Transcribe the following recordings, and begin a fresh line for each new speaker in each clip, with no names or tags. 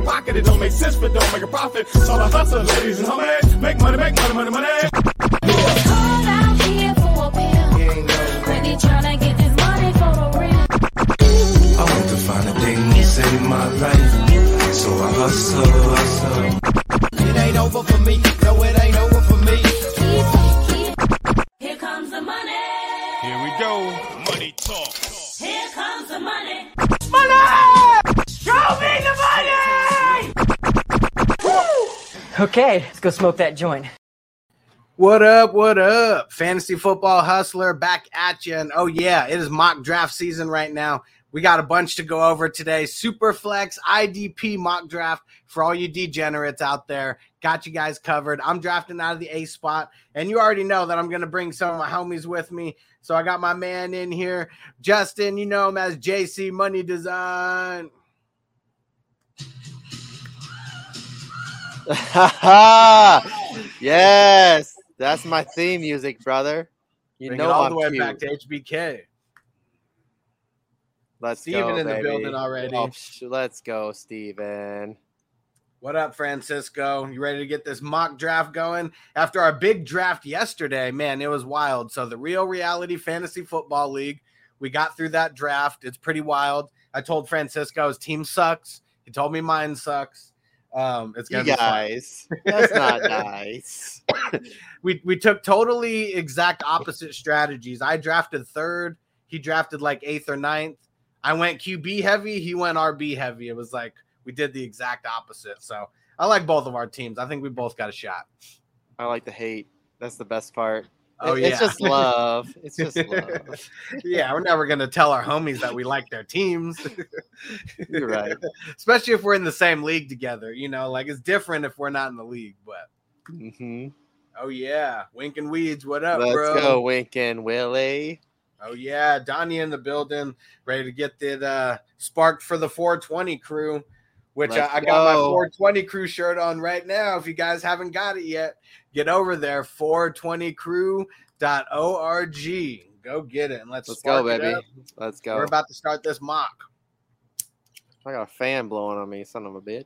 My pocket. It don't make sense, but don't make a profit. So I hustle, ladies and homies. Make money, make money, money, money.
I want to find a thing to save my life. So I hustle, hustle.
It ain't over for me. No, it ain't over for me.
Here comes the money.
Here we go.
Okay, let's go smoke that joint.
What up? What up? Fantasy football hustler back at you. And oh, yeah, it is mock draft season right now. We got a bunch to go over today. Superflex IDP mock draft for all you degenerates out there. Got you guys covered. I'm drafting out of the A spot, and you already know that I'm going to bring some of my homies with me. So I got my man in here, Justin. You know him as JC Money Design.
yes, that's my theme music, brother. You
Bring
know
it all
I'm
the way
cute.
back to HBK.
Let's
Steven
go,
in the building already.
Oh, let's go, Steven.
What up, Francisco? You ready to get this mock draft going? After our big draft yesterday, man, it was wild. So, the Real Reality Fantasy Football League, we got through that draft. It's pretty wild. I told Francisco his team sucks. He told me mine sucks. Um, it's gonna be fun.
guys, that's not nice.
we we took totally exact opposite strategies. I drafted third. He drafted like eighth or ninth. I went QB heavy. He went RB heavy. It was like we did the exact opposite. So I like both of our teams. I think we both got a shot.
I like the hate. That's the best part.
Oh,
yeah. It's just love. It's just love.
yeah, we're never gonna tell our homies that we like their teams.
You're right.
Especially if we're in the same league together. You know, like it's different if we're not in the league. But
mm-hmm.
oh yeah, Wink and Weeds, what up,
Let's
bro?
go, Winkin' Willie.
Oh yeah, Donnie in the building, ready to get it uh, sparked for the 420 crew. Which I, I got my 420 crew shirt on right now. If you guys haven't got it yet, get over there 420crew.org. Go get it and let's,
Let's go, baby. Let's go.
We're about to start this mock.
I got a fan blowing on me, son of a bitch.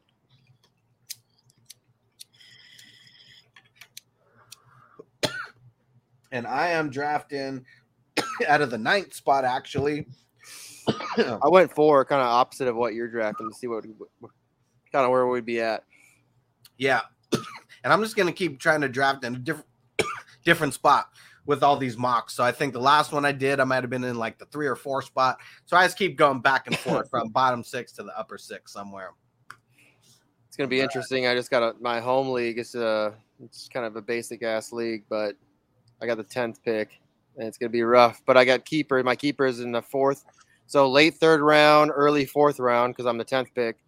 And I am drafting out of the ninth spot actually.
I went for kind of opposite of what you're drafting to see what kind of where we'd be at.
Yeah. And I'm just gonna keep trying to draft in a different different spot with all these mocks. So I think the last one I did, I might have been in like the three or four spot. So I just keep going back and forth from bottom six to the upper six somewhere.
It's gonna be interesting. I just got a my home league. It's a it's kind of a basic ass league, but I got the tenth pick, and it's gonna be rough. But I got keeper. My keeper is in the fourth, so late third round, early fourth round because I'm the tenth pick.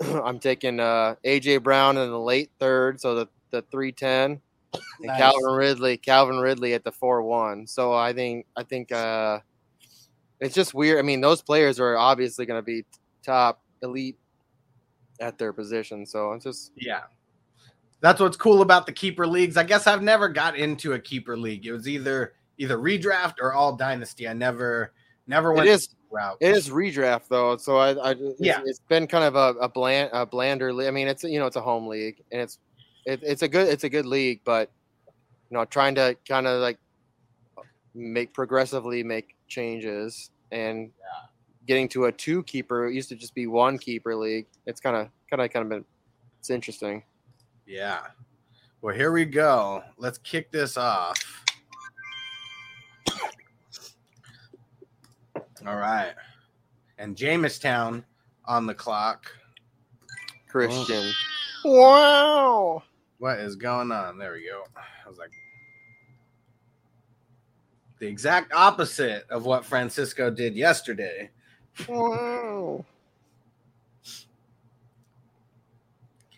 I'm taking uh, AJ Brown in the late third, so the the three ten, and
Nice.
Calvin Ridley, Calvin Ridley at the four one. So I think I think uh, it's just weird. I mean, those players are obviously going to be top elite at their position. So it's just
Yeah. That's what's cool about the keeper leagues. I guess I've never got into a keeper league. It was either either redraft or all dynasty. I never never went
is-
route.
it is redraft though. So I, I it's,
Yeah.
it's been kind of a, a bland a blander. I mean, it's you know it's a home league and it's it, it's a good it's a good league, but you know trying to kind of like make progressively make changes and getting to a two keeper. It used to just be one keeper league. It's kind of kind of kind of been it's interesting.
Yeah. Well, here we go. Let's kick this off. All right. And Jamestown on the clock.
Christian. Wow.
What is going on? There we go. I was like the exact opposite of what Francisco did yesterday.
Wow.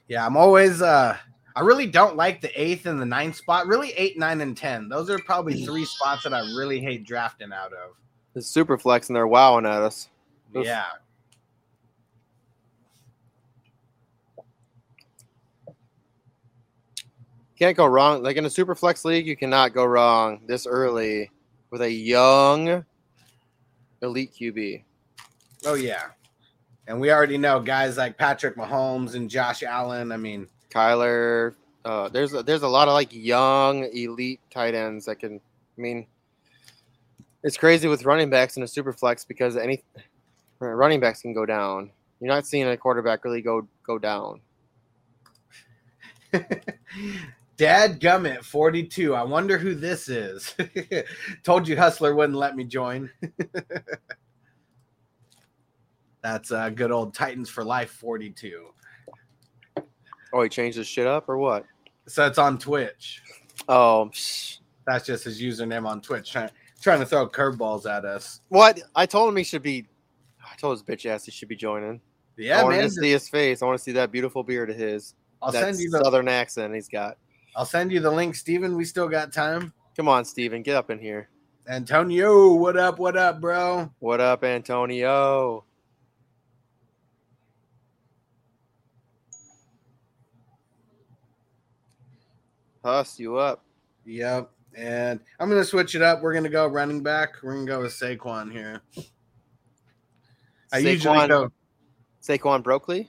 Yeah, I'm always uh I really don't like the eighth and the ninth spot. Really eight, nine, and ten. Those are probably three spots that I really hate drafting out of.
The super flex and they're wowing at us. Oof.
Yeah.
Can't go wrong. Like in a super flex league, you cannot go wrong this early with a young elite QB.
Oh yeah. And we already know guys like Patrick Mahomes and Josh Allen. I mean,
Kyler. Uh, there's a, there's a lot of like young elite tight ends that can. I mean, it's crazy with running backs in a super flex because any running backs can go down. You're not seeing a quarterback really go go down.
Dad Gummit 42. I wonder who this is. Told you Hustler wouldn't let me join. That's uh, good old Titans for Life 42.
Oh, he changed his shit up or what?
So it's on Twitch.
Oh.
That's just his username on Twitch, trying, trying to throw curveballs at us.
what? I told him he should be. I told his bitch ass he should be joining.
Yeah,
I want
man.
to see his face. I want to see that beautiful beard of his.
I'll
that
send you the
southern accent he's got.
I'll send you the link, Steven. We still got time.
Come on, Steven, get up in here.
Antonio, what up? What up, bro?
What up, Antonio? Huss, you up?
Yep. And I'm gonna switch it up. We're gonna go running back. We're gonna go with Saquon here. I usually
Saquon-
go.
Saquon Brokley?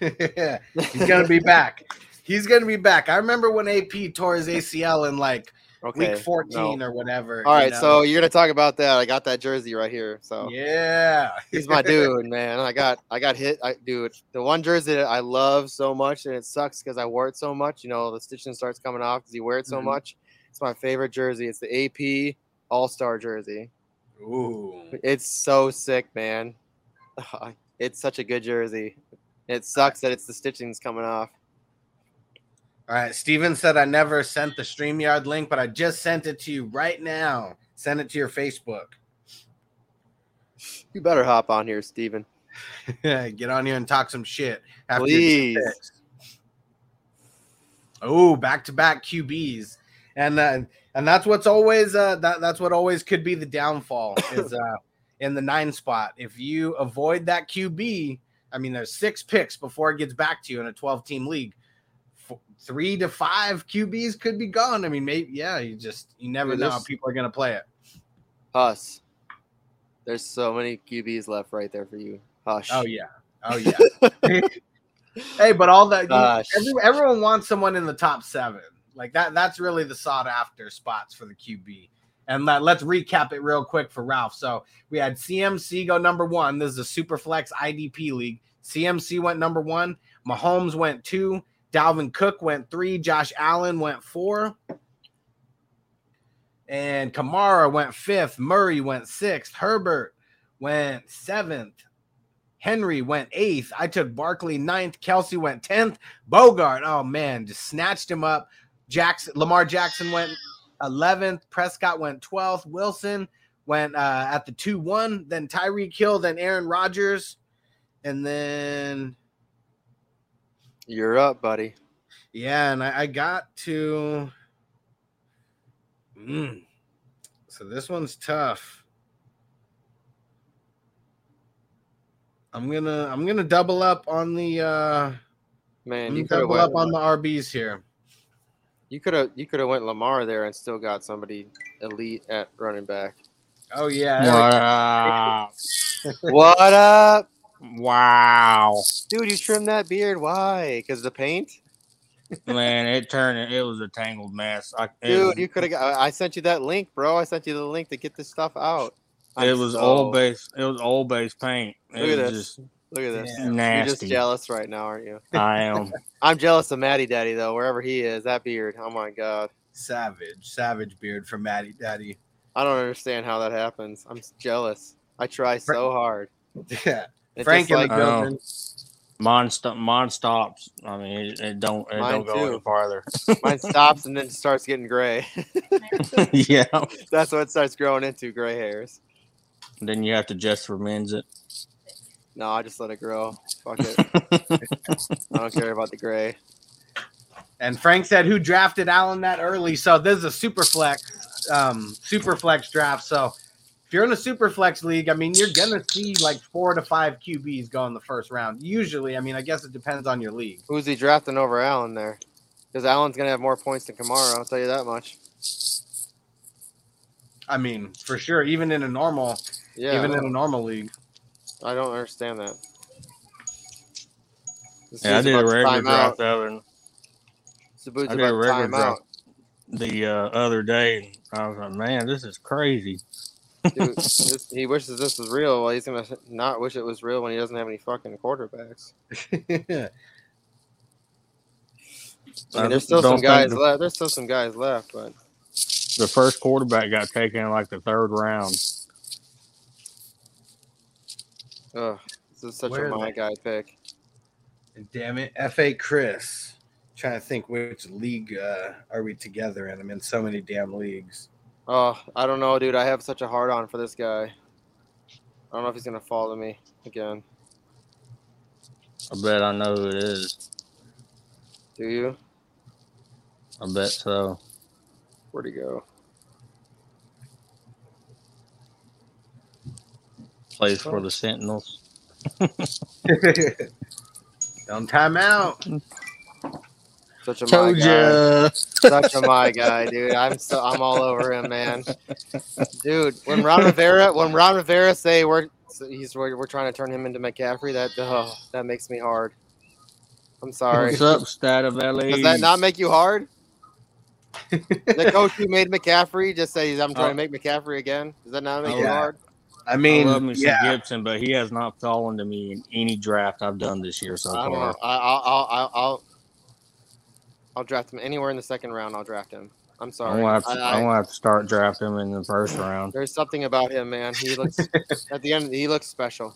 yeah, he's gonna be back. He's gonna be back. I remember when AP tore his ACL in like
Okay.
week 14
no.
or whatever.
All right, you
know?
so you're gonna talk about that. I got that jersey right here. So
yeah,
he's my dude, man. I got I got hit. I dude, the one jersey that I love so much, and it sucks because I wore it so much. You know, the stitching starts coming off because you wear it so
Mhm.
much. It's my favorite jersey. It's the AP All Star jersey.
Ooh.
It's so sick, man. It's such a good jersey. It sucks that it's the stitching's coming off.
All right, Steven said I never sent the StreamYard link, but I just sent it to you right now. Send it to your Facebook.
You better hop on here, Steven.
Get on here and talk some shit. after
Please.
Oh, back to back QBs, and uh, and that's what's always uh, that that's what always could be the downfall is uh, in the nine spot. If you avoid that QB, I mean, there's six picks before it gets back to you in a 12 team league. Three to five QBs could be gone. I mean, maybe yeah. You just you never
Dude,
know how people are gonna play it.
Huss. There's so many QBs left right there for you. Hush.
Oh yeah. Oh yeah. hey, but all that you, every, everyone wants someone in the top seven. Like that. That's really the sought after spots for the QB. And let, let's recap it real quick for Ralph. So we had CMC go number one. This is a super flex IDP league. CMC went number one. Mahomes went two. Dalvin Cook went three. Josh Allen went four. And Kamara went fifth. Murray went sixth. Herbert went seventh. Henry went eighth. I took Barkley ninth. Kelce went tenth. Bogart, oh man, just snatched him up. Jackson, Lamar Jackson went eleventh. Prescott went twelfth. Wilson went uh, at the two one. Then Tyreek Hill. Then Aaron Rodgers, and then
You're up, buddy.
yeah, and I, I got to Mm. So this one's tough. I'm gonna I'm gonna double up on the uh
Man, you could have
double
went.
up on the RBs here.
You could have you could have went Lamar there and still got somebody elite at running back.
Oh yeah.
Wow.
What up,
wow.
dude? You trimmed that beard? Why? Because the paint,
Man, it turned it was a tangled mess. I, it,
dude. You could have. I sent you that link, bro. I sent you the link to get this stuff out.
it
I'm
was
so-
oil based it was old base paint. It
Look at
was
this.
just
Look at this.
Yeah.
You're just jealous right now, aren't you?
I am.
I'm jealous of Matty Daddy though. Wherever he is, that beard. Oh my god.
Savage, savage beard from Maddie Daddy.
I don't understand how that happens. I'm jealous. I try so hard.
Yeah.
It's
Frank
just
in
like,
the
I know.
building.
Mine stop mine stops. I mean it, it don't it
Mine
don't go
too.
any farther.
mine stops and then starts getting gray.
yeah.
That's what it starts growing into, gray hairs.
Then you have to just for it.
No, I just let it grow. Fuck it. I don't care about the gray.
And Frank said, "Who drafted Allen that early?" So this is a super flex, um, super flex draft. So if you're in a super flex league, I mean, you're gonna see like four to five QBs go in the first round. Usually, I mean, I guess it depends on your league.
Who's he drafting over Allen there? Because Allen's gonna have more points than Kamara. I'll tell you that much.
I mean, for sure, even in a normal,
Yeah,
even in a normal league.
I don't understand that. This
Yeah, I did a
about to
regular draft
out.
of it
This dude's
I did a
about
regular draft
out.
the uh, other day. I was like, man, this is crazy.
Dude, this, he wishes this was real. Well, he's gonna not wish it was real when he doesn't have any fucking quarterbacks. I mean, there's still
don't
some guys
think
left. There's still some guys left, but
the first quarterback got taken in like the third round.
ugh, this is such
Where
a
are
my guy pick.
Damn it, Fa Chris. Trying to think which league uh, are we together in? I'm in so many damn leagues.
Oh, I don't know, dude. I have such a hard on for this guy. I don't know if he's gonna follow me again.
I bet I know who it is.
Do you?
I bet so.
Where'd he go?
Plays for the Sentinels.
Don't time out.
Such a my
Told
guy.
ya.
Such a my guy, dude. I'm so I'm all over him, man. Dude, when Ron Rivera when Ron Rivera say we're he's we're, we're trying to turn him into McCaffrey, that oh, that makes me hard. I'm sorry.
What's up, Stat of LA?
Does that not make you hard? the coach who made McCaffrey just says I'm trying
Oh.
to make McCaffrey again. Does that not make you
Yeah.
hard?
I mean,
I
mean,
love me
yeah,
Gibson, but he has not fallen to me in any draft I've done this year so far.
I, I'll, I'll, I'll, I'll, I'll draft him anywhere in the second round. I'll draft him. I'm
I'm
sorry.
gonna, have to,
I- I-
I'm gonna have to start drafting him in the first round.
there's something about him, man. He looks at the end. He looks special.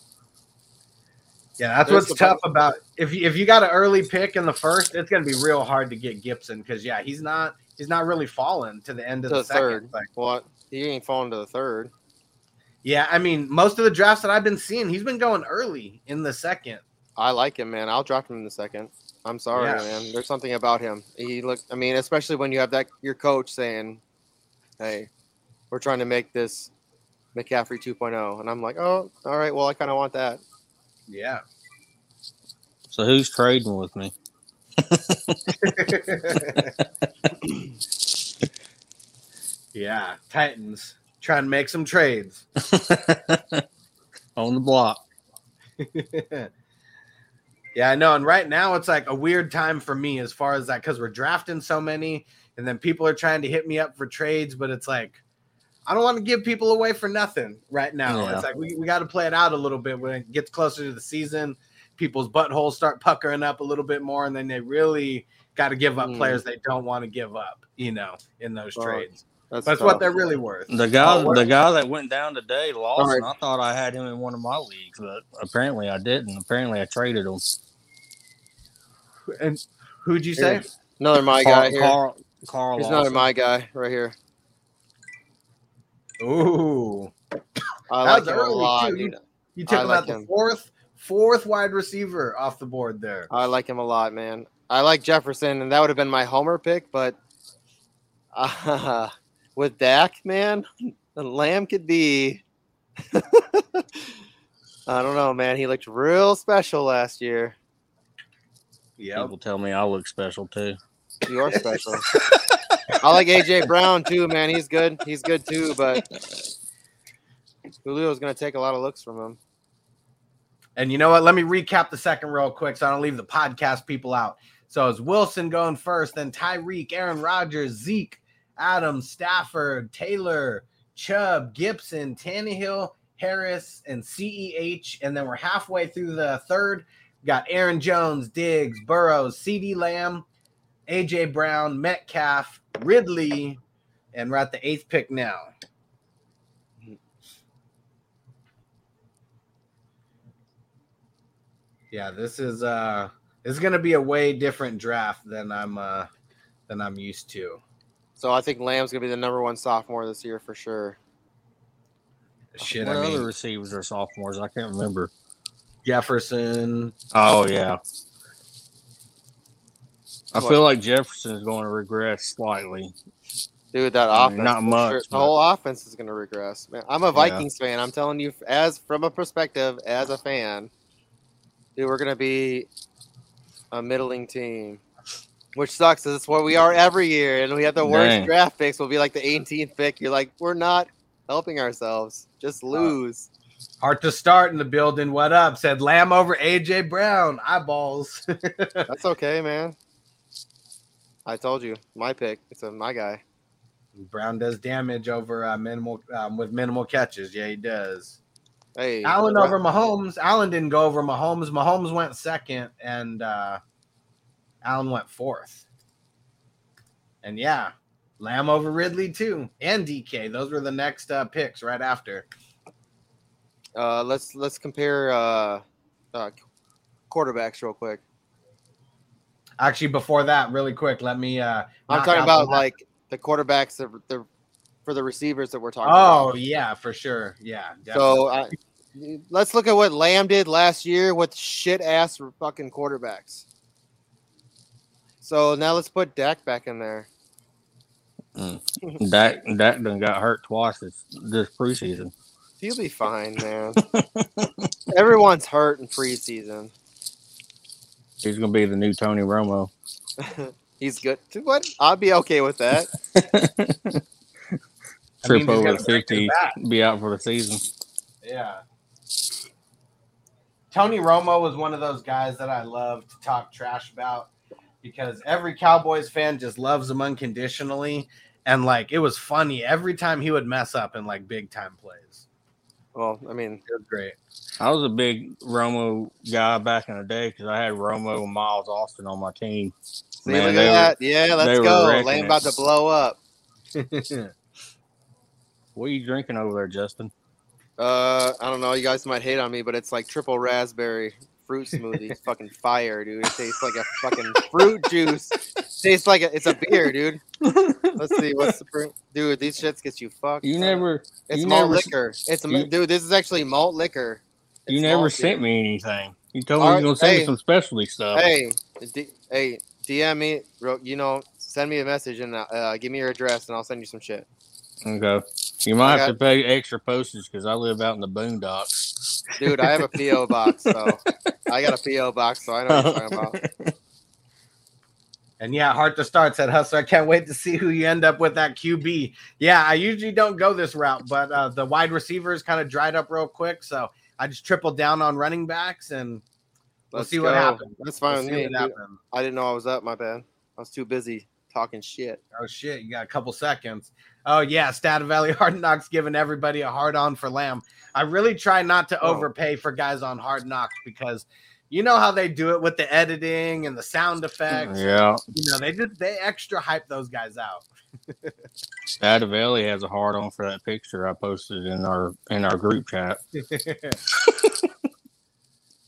yeah, that's
There's
what's
the-
tough about if you, if you got an early pick in the first, it's gonna be real hard to get Gibson because yeah, he's not he's not really falling to the end of
To
the,
the
second.
third.
Like,
What? He ain't falling to the third.
yeah, I mean, most of the drafts that I've been seeing, he's been going early in the second.
I like him, man. I'll draft him in the second. I'm sorry,
Yeah.
man. There's something about him. He look. I mean, especially when you have that your coach saying, "Hey, we're trying to make this McCaffrey 2.0," and I'm like, "Oh, all right. Well, I kind of want that."
Yeah.
So who's trading with me?
yeah, Titans trying to make some trades.
On the block.
yeah, I know. And right now it's like a weird time for me as far as that because we're drafting so many, and then people are trying to hit me up for trades, but it's like I don't want to give people away for nothing right now.
Yeah.
It's like we, we got to play it out a little bit when it gets closer to the season. People's buttholes start puckering up a little bit more, and then they really got to give up
Hmm.
players they don't want to give up, you know, in those trades.
That's,
That's what they're really worth.
The guy,
what-
the guy that went down today, Lawson.
Alright.
I thought I had him in one of my leagues, but apparently I didn't. Apparently I traded him.
And who'd you say?
Another my
Carl,
guy here.
Carl, Carl
He's
Lawson.
another my guy right here.
Ooh,
I
That
like
was
him a
early,
lot,
too.
dude.
you took
I
him
like
out the fourth, fourth wide receiver off the board there.
I like him a lot, man. I like Jefferson, and that would have been my homer pick, but uh, with Dak, man, the Lamb could be. I don't know, man. He looked real special last year.
Yeah.
People tell me I look special too.
You are special. I like AJ Brown too, man. He's good. He's good too, but Julio's gonna take a lot of looks from him.
And you know what? Let me recap the second real quick so I don't leave the podcast people out. So it's Wilson going first, then Tyreek, Aaron Rodgers, Zeke, Adams, Stafford, Taylor, Chubb, Gibson, Tannehill, Harris, and CEH. And then we're halfway through the third. We got Aaron Jones, Diggs, Burrows, CeeDee Lamb, AJ Brown, Metcalf, Ridley, and we're at the eighth pick now. Yeah, this is uh this is gonna be a way different draft than I'm uh than I'm used to.
So I think Lamb's gonna be the number one sophomore this year for sure.
Shit,
what
I mean
other receivers are sophomores? I can't remember.
Jefferson.
Oh yeah. I feel like Jefferson is going to regress slightly.
Dude, that
I
offense.
not much,
sure- The whole offense is gonna regress. Man, I'm a Vikings fan. I'm telling you, as from a perspective, as a fan, dude, we're gonna be a middling team. Which sucks. It's what we are every year, and we have the worst
Dang.
draft picks. We'll be like the 18th pick. You're like, we're not helping ourselves. Just lose.
Hard to start in the building. What up? Said Lamb over AJ Brown. Eyeballs.
That's okay, man. I told you, my pick. It's a my guy.
Brown does damage over uh, minimal um, with minimal catches. Yeah, he does.
Hey,
Allen over Mahomes. Allen didn't go over Mahomes. Mahomes went second, and uh, Allen went fourth. And yeah, Lamb over Ridley too, and DK. Those were the next uh, picks right after.
Uh, let's let's compare uh, uh, quarterbacks real quick.
Actually, before that, really quick, let me. Uh,
I'm talking about
the-
like the quarterbacks that the for the receivers that we're talking
Oh
about.
yeah, for sure. Yeah.
So
definitely.
I, let's look at what Lamb did last year with shit ass fucking quarterbacks. So now let's put Dak back in there. Mm.
Dak Dak done got hurt twice this, this preseason.
He'll be fine, man. Everyone's hurt in preseason.
He's gonna be the new Tony Romo.
He's good. What? I'll be okay with that.
Trip
he's
over the
break
fifty, be out for the season.
Yeah. Tony Romo was one of those guys that I love to talk trash about because every Cowboys fan just loves him unconditionally. And like it was funny every time he would mess up in like big time plays.
Well, I mean,
It was great.
I was a big Romo guy back in the day because I had Romo and Miles Austin on my team.
see,
Man,
look
they
at
were-
that. Yeah, let's go.
Lane
about to blow up.
What are you drinking over there, Justin?
Uh, I don't know. You guys might hate on me, but it's like triple raspberry fruit smoothie. It's fucking fire, dude. It tastes like a fucking fruit juice. tastes like a, it's a beer, dude. Let's see what's the fruit, dude. These shits get you fucked.
You never,
It's
you
malt
never,
liquor. It's
you-
dude. This is actually malt liquor.
you never sent
beer.
me anything. You told me
All
you were gonna send
hey,
me some specialty stuff.
Hey, D, hey, DM me. You know, send me a message and uh, give me your address, and I'll send you some shit.
Okay. You might
I
have to pay extra postage because I live out in the boondocks.
Dude, I have a PO box, so I got a PO box, so I know what you're talking about.
And yeah, hard to start said Hustler. I can't wait to see who you end up with that QB. Yeah, I usually don't go this route, but uh, the wide receivers kind of dried up real quick. So I just tripled down on running backs and we'll
Let's
see what happens.
That's fine
We'll
with
see
me.
what happens.
I didn't know I was up. My bad. I was too busy talking shit.
Oh shit, you got a couple seconds. Oh yeah, Stadavelli Hard Knocks giving everybody a hard on for Lamb. I really try not to overpay for guys on Hard Knocks because you know how they do it with the editing and the sound effects.
Mm, yeah.
You know, they just they extra hype those guys out.
Stadavelli has a hard on for that picture I posted in our in our group chat.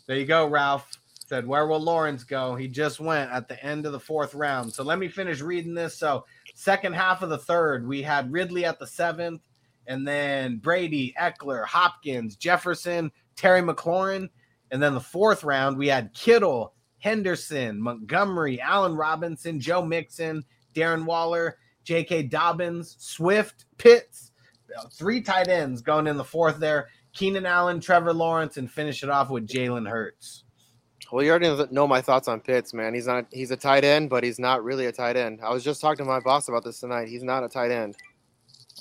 there you go, Ralph. Said, where will Lawrence go? He just went at the end of the fourth round. So let me finish reading this. So, second half of the third, we had Ridley at the seventh, and then Brady, Ekeler, Hopkins, Jefferson, Terry McLaurin. And then the fourth round, we had Kittle, Henderson, Montgomery, Allen Robinson, Joe Mixon, Darren Waller, J.K. Dobbins, Swift, Pitts, three tight ends going in the fourth there. Keenan Allen, Trevor Lawrence, and finish it off with Jalen Hurts.
Well, you already know my thoughts on Pitts, man. He's not. He's a tight end, but he's not really a tight end. I was just talking to my boss about this tonight. He's not a tight end.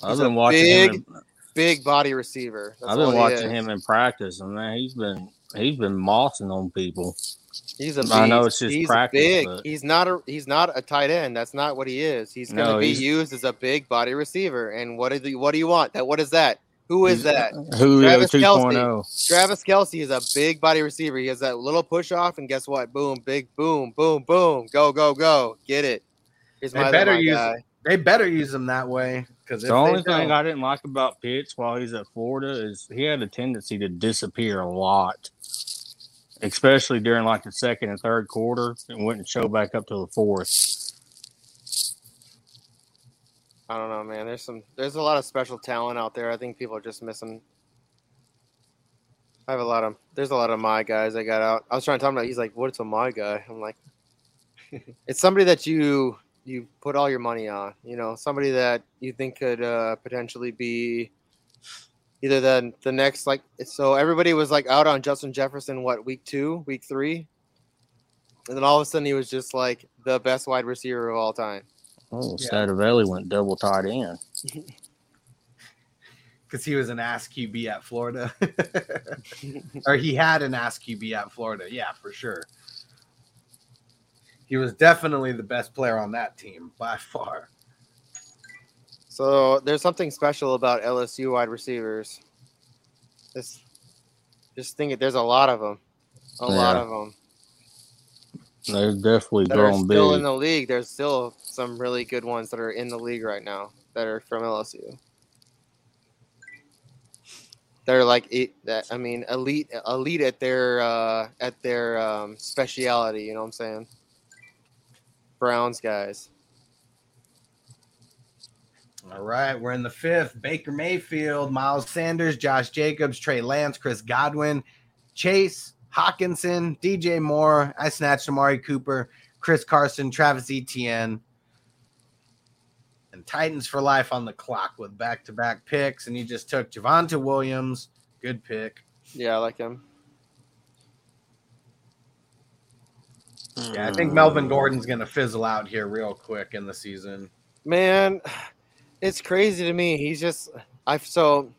I've been watching
big,
him. In,
big body receiver. That's
I've been watching him in practice, and man, he's been he's been mossing on people.
He's a
I know it's just
he's
practice,
big.
but-
He's not a he's not a tight end. That's not what he is. He's going to
No,
be
he's-
used as a big body receiver. And what do you, what do you want? That what is that? Uh, Who is that?
Julio
Travis
2.0.
Kelce. Travis Kelce is a big body receiver. He has that little push off, and guess what? Boom, big boom, boom, boom. Go, go, go. Get it. Here's
They
my,
better
my
use
guy.
they better use him that way because
The only thing I didn't like about Pitts while he's at Florida is he had a tendency to disappear a lot, especially during like the second and third quarter, and wouldn't show back up to the fourth.
I don't know, man. There's some there's a lot of special talent out there. I think people are just missing. I have a lot of there's a lot of my guys I got out. I was trying to talk about. He's like, "What's a my guy?" I'm like, it's somebody that you you put all your money on. You know, somebody that you think could uh, potentially be either the the next like. So everybody was like out on Justin Jefferson. What week two, week three, and then all of a sudden he was just like the best wide receiver of all time.
Oh,
Yeah.
Stadavelli went double tight end.
because he was an ass QB at Florida, or he had an ass QB at Florida. Yeah, for sure. He was definitely the best player on that team by far.
So there's something special about LSU wide receivers. This, just think it. There's a lot of them, a lot of them
They're definitely
that are
growing
still
big.
in the league. There's still some really good ones that are in the league right now that are from LSU. They're like it, that. I mean, elite, elite at their uh, at their um, speciality. You know what I'm saying? Browns guys.
All right, we're in the fifth. Baker Mayfield, Miles Sanders, Josh Jacobs, Trey Lance, Chris Godwin, Chase, Hockenson, DJ Moore. I snatched Amari Cooper, Chris Carson, Travis Etienne, and Titans for life on the clock with back to back picks. And you just took Javonte Williams. Good pick.
Yeah, I like him.
Yeah, I think Melvin Gordon's going to fizzle out here real quick in the season.
Man, it's crazy to me. He's just I've so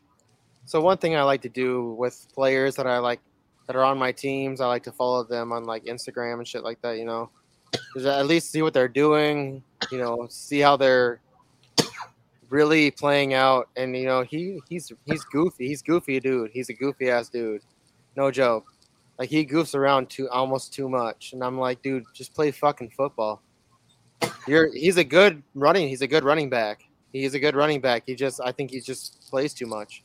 so one thing I like to do with players that I like that are on my teams, I like to follow them on like Instagram and shit like that, you know. At least see what they're doing, you know, see how they're really playing out and you know, he he's he's goofy. He's goofy dude. He's a goofy ass dude. No joke. Like he goofs around too almost too much and I'm like, dude, just play fucking football. You're he's a good running. He's a good running back. He's a good running back. He just I think he just plays too much,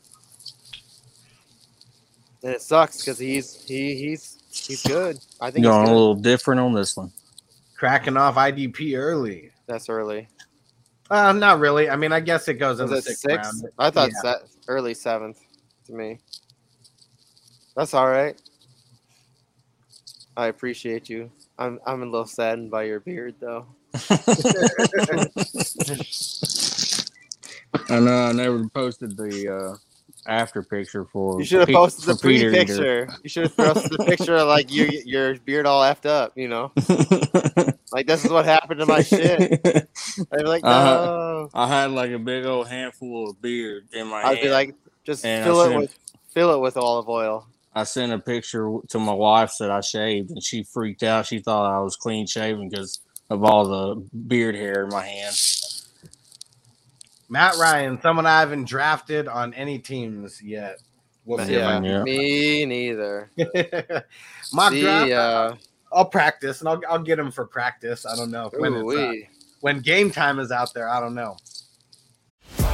and it sucks because he's he he's he's good. I think he's
Going a little different on this one.
Cracking off IDP early.
that's early.
Uh, not really. I mean, I guess it goes in
Was
the
it
sixth
six?
round.
I thought
Yeah.
se- early seventh to me. That's all right. I appreciate you. I'm I'm a little saddened by your beard though.
I know I never posted the uh, after picture for.
You should have posted the
for Peter Eater.
pre-picture. You should have posted the picture of like you your beard all effed up. You know, like this is what happened to my shit. I'd be like, no.
Uh-huh. I had like a big old handful of beard in my hand.
I'd
hand.
be like, just
And I
fill it
sent-
with fill it with olive oil.
I sent a picture to my wife that I shaved, and she freaked out. She thought I was clean shaven because of all the beard hair in my hand.
Matt Ryan, someone I haven't drafted on any teams yet. We'll see.
yeah,
if
Yeah.
me neither.
I mock
See,
draft.
uh,
I'll practice and I'll I'll get him for practice. I don't know when it's, uh, when game time is out there. I don't know.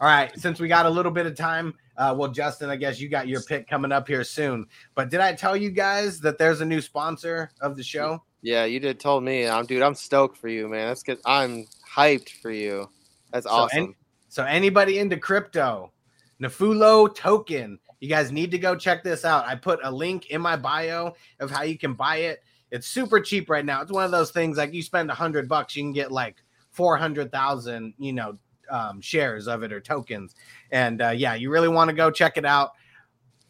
All right, since we got a little bit of time, uh, well, Justin, I guess you got your pick coming up here soon. But did I tell you guys that there's a new sponsor of the show?
Yeah, you did told me. I'm dude, I'm stoked for you, man. That's good. I'm hyped for you. That's
So,
awesome.
so anybody into crypto, Nefulo token, you guys need to go check this out. I put a link in my bio of how you can buy it. It's super cheap right now. It's one of those things like you spend a hundred bucks, you can get like four hundred thousand, you know, um, shares of it or tokens. And uh, yeah, you really want to go check it out.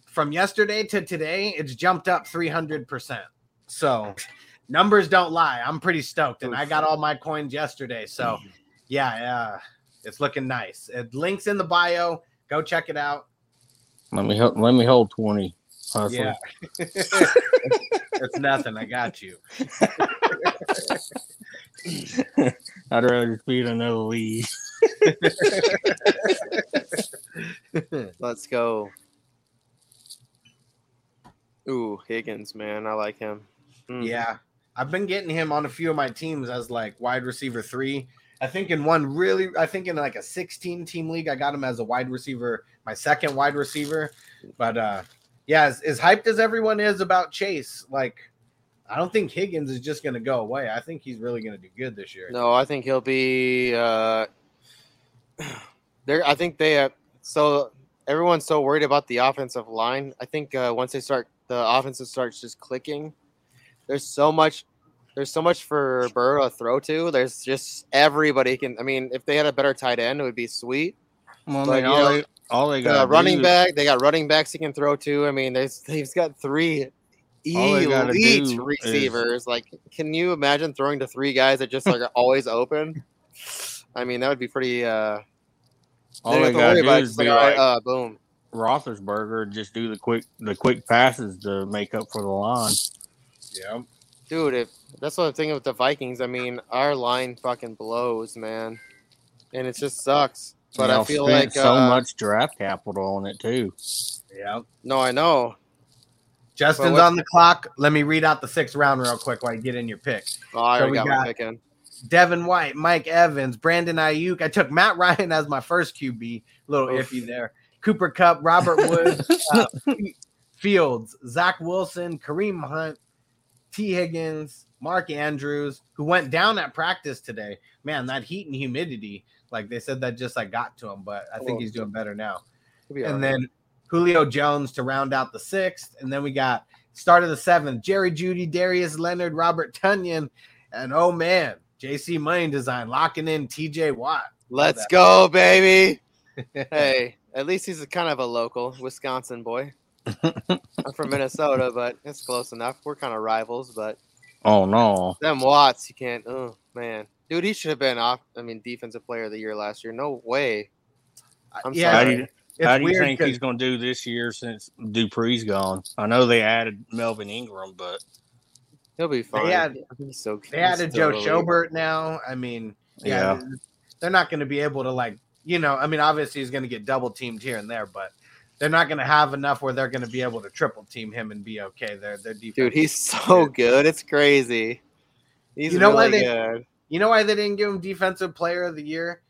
From yesterday to today, it's jumped up three hundred percent. So numbers don't lie. I'm pretty stoked, and I got all my coins yesterday. So yeah, uh, it's looking nice. It links in the bio. Go check it out.
Let me hel- let me hold twenty. Hustle.
Yeah, it's, it's nothing. I got you.
I'd rather just be in another league.
Let's go. Ooh, Higgins, man. I like him. Mm.
Yeah, I've been getting him on a few of my teams as like wide receiver three. I think in one really, I think in like a 16 team league, I got him as a wide receiver, my second wide receiver. But uh yeah, as, as hyped as everyone is about Chase, like I don't think Higgins is just gonna go away. I think he's really gonna do good this year.
No, I think he'll be. Uh, there, I think they. Uh, so everyone's so worried about the offensive line. I think uh, once they start, the offensive starts just clicking. There's so much. There's so much for Burrow to throw to. There's just everybody can. I mean, if they had a better tight end, it would be sweet.
Well,
But,
all
know,
they all they
They
got
got running back. They got running backs he can throw to. I mean, there's they've got three
All they gotta
elite receivers. Like, can you imagine throwing to three guys that just like are always open? I mean, that would be pretty. uh
All
they
they
to worry
gotta do
about it.
is be
like,
like
uh, boom.
Roethlisberger, just do the quick the quick passes to make up for the line.
Yeah.
Dude, if that's what I'm thinking with the Vikings. I mean, our line fucking blows, man, and it just sucks. But I feel like
so
uh,
much draft capital on it too.
Yeah.
No, I know.
Justin's on the clock. Let me read out the sixth round real quick while you get in your pick.
Oh, I
So
already
we
got,
got-
my pick in.
Devin White, Mike Evans, Brandon Aiyuk. I took Matt Ryan as my first QB. A little
Oof.
iffy there. Cooper Kupp, Robert Woods, uh, Fields, Zach Wilson, Kareem Hunt, Tee Higgins, Mark Andrews, who went down at practice today. Man, that heat and humidity, like they said, that just like got to him. But I think he's doing better now.
Be
and
all right.
then Julio Jones to round out the sixth. And then we got start of the seventh, Jerry Jeudy, Darius Leonard, Robert Tonyan, and oh man, JC Money Design locking in TJ Watt.
Let's go, baby. hey, at least he's a kind of a local Wisconsin boy. I'm from Minnesota, but it's close enough. We're kind of rivals, but
Oh no.
them Watts, you can't. Oh man, dude, he should have been off. I mean, defensive player of the year last year. No way. Uh, I'm
Yeah,
How do
sorry.
you,
It's
how do you
weird
think
'cause-
he's going to do this year since Dupree's gone? I know they added Melvin Ingram, but
He'll be fine.
had-
he's so.
They
he's
added Joe. Schobert now. I mean, yeah,
Yeah.
they're not going to be able to like, you know, I mean, obviously he's going to get double teamed here and there, but they're not going to have enough where they're going to be able to triple team him and be okay. Their their defense.
Dude, he's so good. It's crazy. He's
You know why they-
good.
You know why they didn't give him defensive player of the year?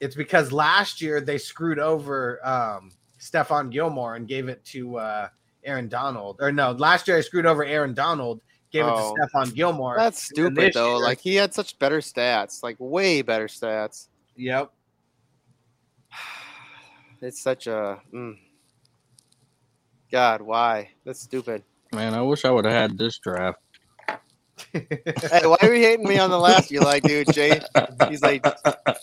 It's because last year they screwed over um Stephon Gilmore and gave it to uh Aaron Donald. Or no, last year I screwed over Aaron Donald, gave
Oh.
it to Stephon Gilmore.
That's stupid though.
year-
Like he had such better stats, like way better stats.
Yep.
It's such a mm. God, why? That's stupid.
man, I wish I would have had this draft.
hey, why are you hating me on the last? You like, dude, Jay? He's like,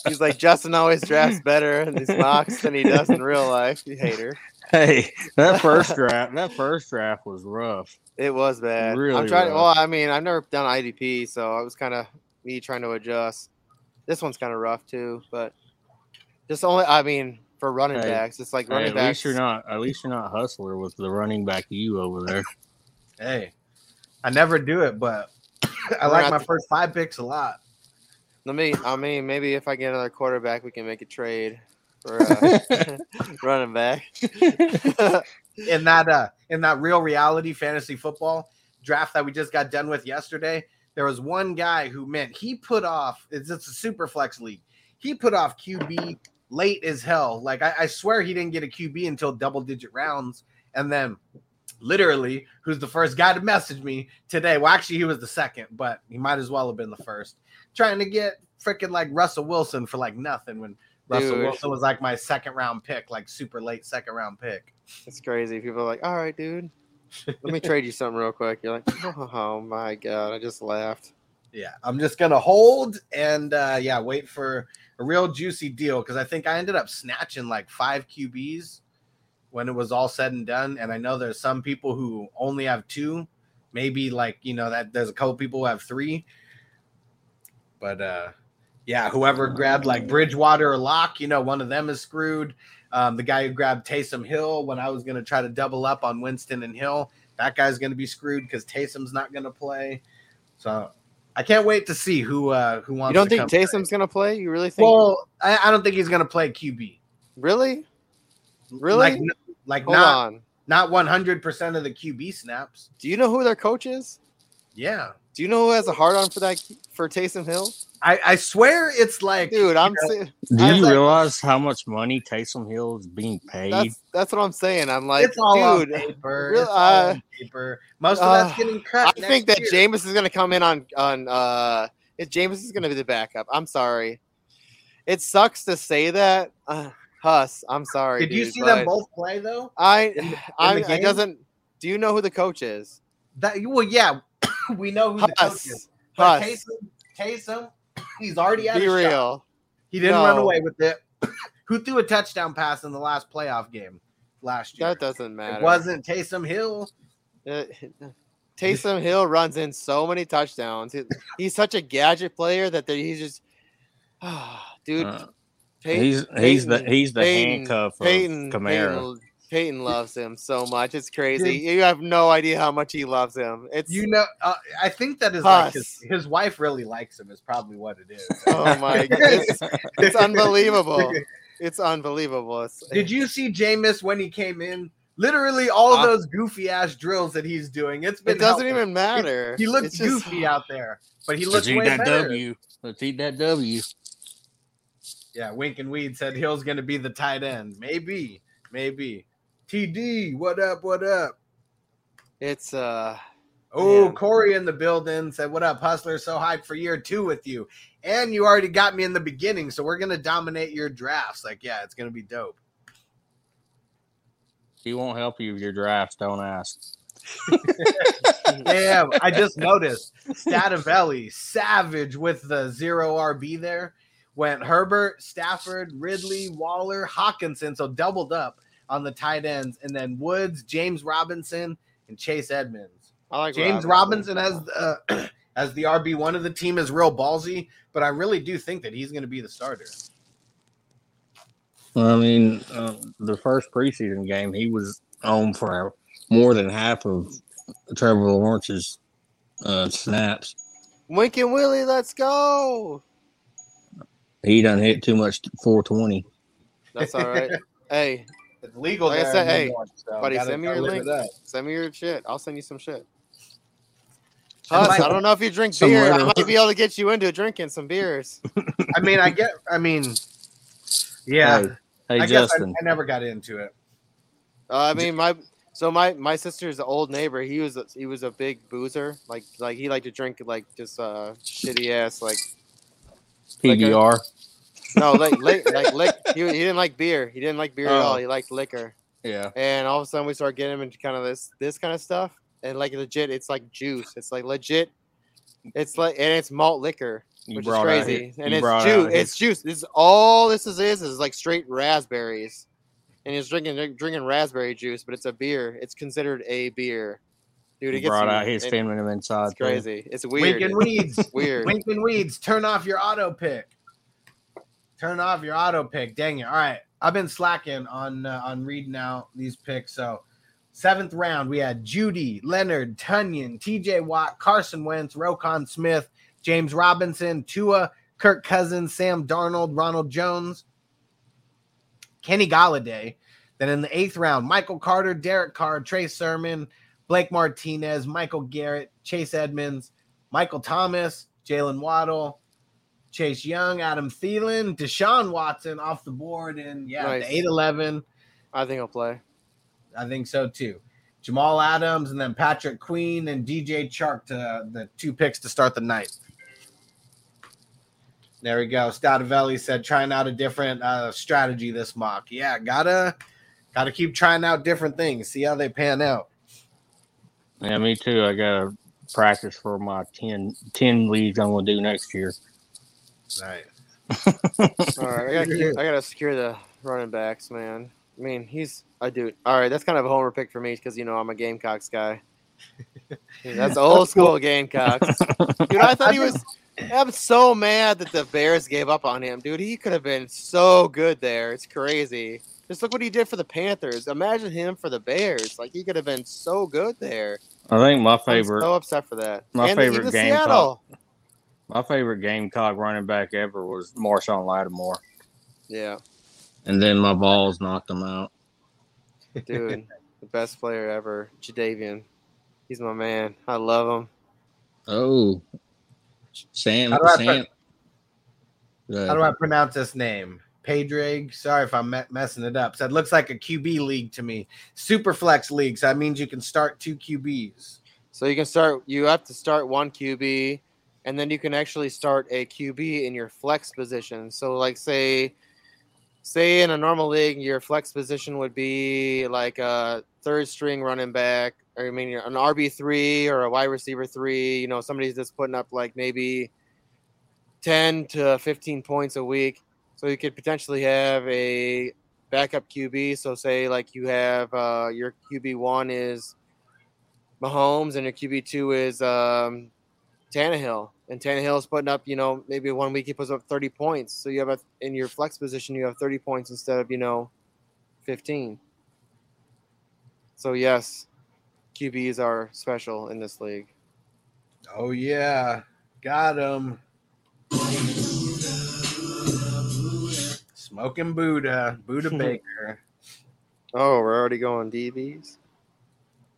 he's like, Justin always drafts better in these mocks than he does in real life. You hater.
Hey, that first draft, that first draft was rough.
It was bad.
Really
I'm trying.
rough.
Well, I mean, I've never done IDP, so I was kind of me trying to adjust. This one's kind of rough too, but Just only, I mean, for running
Hey,
backs, it's like
Hey,
running
at
backs.
least you're not. At least you're not hustler with the running back you over there.
Hey, I never do it, but I
We're
like my
the-
first five picks a lot.
Let me. I mean, maybe if I get another quarterback, we can make a trade uh, running back.
in that uh in that real reality fantasy football draft that we just got done with yesterday, there was one guy who meant he put off it's, it's a super flex league. He put off QB late as hell. Like I, I swear he didn't get a QB until double digit rounds. And then literally, who's the first guy to message me today? Well, actually, he was the second, but he might as well have been the first. Trying to get freaking like Russell Wilson for like nothing when Russell
Dude.
Wilson was like my second round pick, like super late second round pick.
It's crazy. People are like, "All right, dude, let me trade you something real quick." You're like, "Oh my god!" I just laughed.
Yeah, I'm just gonna hold and uh yeah, wait for a real juicy deal because I think I ended up snatching like five QBs when it was all said and done. And I know there's some people who only have two, maybe like you know that there's a couple people who have three. But uh yeah, whoever grabbed like Bridgewater or Lock, you know, one of them is screwed. Um, the guy who grabbed Taysom Hill when I was gonna try to double up on Winston and Hill, that guy's gonna be screwed because Taysom's not gonna play. So I can't wait to see who uh who wants.
You don't
to
think Taysom's gonna play? You really think?
Well, I, I don't think he's gonna play QB.
really? Really?
Like, like
Hold
not
on.
not one hundred percent of the QB snaps.
Do you know who their coach is?
Yeah,
Do you know who has a hard on for that for Taysom Hill?
I I swear it's like
Dude, I'm
you know,
si-
Do you
like-
realize how much money Taysom Hill is being paid?
that's that's what I'm saying. I'm like,
it's all
dude.
on paper.
real-
it's all
uh,
on paper. Most of that's
uh,
getting cut.
I think that
next year.
Jameis is gonna come in on on uh if Jameis is gonna be the backup. I'm sorry. It sucks to say that. Uh, Huss, I'm sorry.
Did you see them both play though?
I
in the- in
I
the
it doesn't do you know who the coach is?
That well, yeah, we know who the coach is. But
Huss.
Taysom, Taysom, he's already had
Be
a shot.
real.
He didn't run away with it. who threw a touchdown pass in the last playoff game last year?
That doesn't matter.
It wasn't Taysom Hill.
Uh, Taysom Hill runs in so many touchdowns. He- he's such a gadget player that he's just, dude.
Uh,
Pey-
he's he's the he's the
Peyton-
handcuff of
Peyton,
Kamara.
Peyton, Peyton loves him so much. It's crazy. You have no idea how much he loves him. It's
You know, uh, I think that is like his, his wife really likes him. Is probably what it is.
oh my god, it's, it's unbelievable. It's unbelievable. It's,
Did you see Jameis when he came in? Literally all of
Uh,
those goofy ass drills that he's doing. It's been
It doesn't
helping.
even matter.
He, he looks
It's just-
goofy out there, but he
Let's
looks
eat
way
that
better.
W. Let's eat that W.
Yeah, Wink and Weed said Hill's going to be the tight end. Maybe, maybe. TD, what up? What up?
It's uh.
Oh,
Man.
Corey in the building said, "What up, Hustler? So hyped for year two with you, and you already got me in the beginning, so we're gonna dominate your drafts. Like, yeah, it's gonna be dope."
He won't help you with your drafts. Don't ask.
Damn, I just noticed Stadavelli, savage with the zero RB there. Went Herbert, Stafford, Ridley, Waller, Hockenson, so doubled up on the tight ends, and then Woods, James Robinson, and Chase Edmonds.
I like
James Robinson as the as the RB one of the team is real ballsy, but I really do think that he's going to be the starter.
I mean, uh, the first preseason game, he was on for more than half of Trevor Lawrence's uh, snaps.
Wink and Willie, let's go.
He done hit too much 420.
That's all right. hey,
It's legal.
Like I said, hey,
York, so
buddy,
gotta-
send me your link. Send me your shit. I'll send you some shit.
And
Huss,
like-
I don't know if you drink
Some
beer. I
letter.
might be able to get you into drinking some beers.
I mean, I get. I mean, yeah.
Hey, hey
I guess I, I never got into it.
Uh, I mean, my so my my sister's old neighbor. He was a, he was a big boozer. Like like he liked to drink like just uh shitty ass like
PBR.
No like like like lick. He, he didn't like beer. He didn't like beer at all.
Oh.
He liked liquor.
Yeah.
And all of a sudden we start getting him into kind of this this kind of stuff. And like legit, it's like juice. It's like legit. It's like and it's malt liquor,
You
which is crazy. and it's juice. It's juice. This is all this is is is like straight raspberries. And he's drinking drinking raspberry juice, but it's a beer. It's considered a beer. Dude, it
He
gets
brought
you-
out his
it-
feminine inside.
It's crazy. It's weird.
Wink and weeds.
Weird.
Wink and weeds. Turn off your auto pick. Turn off your auto pick. Dang it. All right. I've been slacking on uh, on reading out these picks. So seventh round, we had Jeudy, Leonard, Tonyan, TJ Watt, Carson Wentz, Roquan Smith, James Robinson, Tua, Kirk Cousins, Sam Darnold, Ronald Jones, Kenny Golladay. Then in the eighth round, Michael Carter, Derek Carr, Trey Sermon, Blake Martinez, Michael Garrett, Chase Edmonds, Michael Thomas, Jaylen Waddle, Chase Young, Adam Thielen, Deshaun Watson off the board, and yeah,
Nice.
the 8 11.
I think he'll play.
I think so too. Jamal Adams and then Patrick Queen and DJ Chark to the two picks to start the night. There we go. Stadavelli said trying out a different uh, strategy this mock. Yeah, gotta gotta keep trying out different things. See how they pan out.
Yeah, me too. I got to practice for my 10, 10 leagues I'm going to do next year.
Right.
All right, I gotta, I gotta secure the running backs, man. I mean, he's a dude. All right, that's kind of a homer pick for me because you know I'm a Gamecocks guy. That's old school Gamecocks. Dude, I thought he was. I'm so mad that the Bears gave up on him, dude. He could have been so good there. It's crazy. Just look what he did for the Panthers. Imagine him for the Bears. Like he could have been so good there.
I think my
I'm
favorite,
so upset for that.
my
And
favorite
even
game
Seattle.
My favorite Gamecock running back ever was Marshawn Lattimore,
Yeah,
and then my balls knocked him out.
dude, the best player ever, Jadeveon. He's my man. I love him.
Oh, Sam,
How do I
Sam.
How do I pronounce this name? Padraig. Sorry if I'm me- messing it up. So it looks like a QB league to me. Super flex league. So that means you can start two QBs.
So you can start. You have to start one QB, and then you can actually start a QB in your flex position. So, like, say, say in a normal league, your flex position would be like a third string running back, or I mean, an RB three or a wide receiver three. You know, somebody's just putting up like maybe ten to fifteen points a week. So you could potentially have a backup QB. So say like you have uh, your QB one is Mahomes and your QB two is um, Tannehill, and Tannehill is putting up, you know, maybe one week he puts up thirty points. So you have a, in your flex position, you have thirty points instead of you know, fifteen. So yes, QBs are special in this league.
Oh yeah, got him. Smoking Buddha, Buddha Baker.
Oh, we're already going DBs.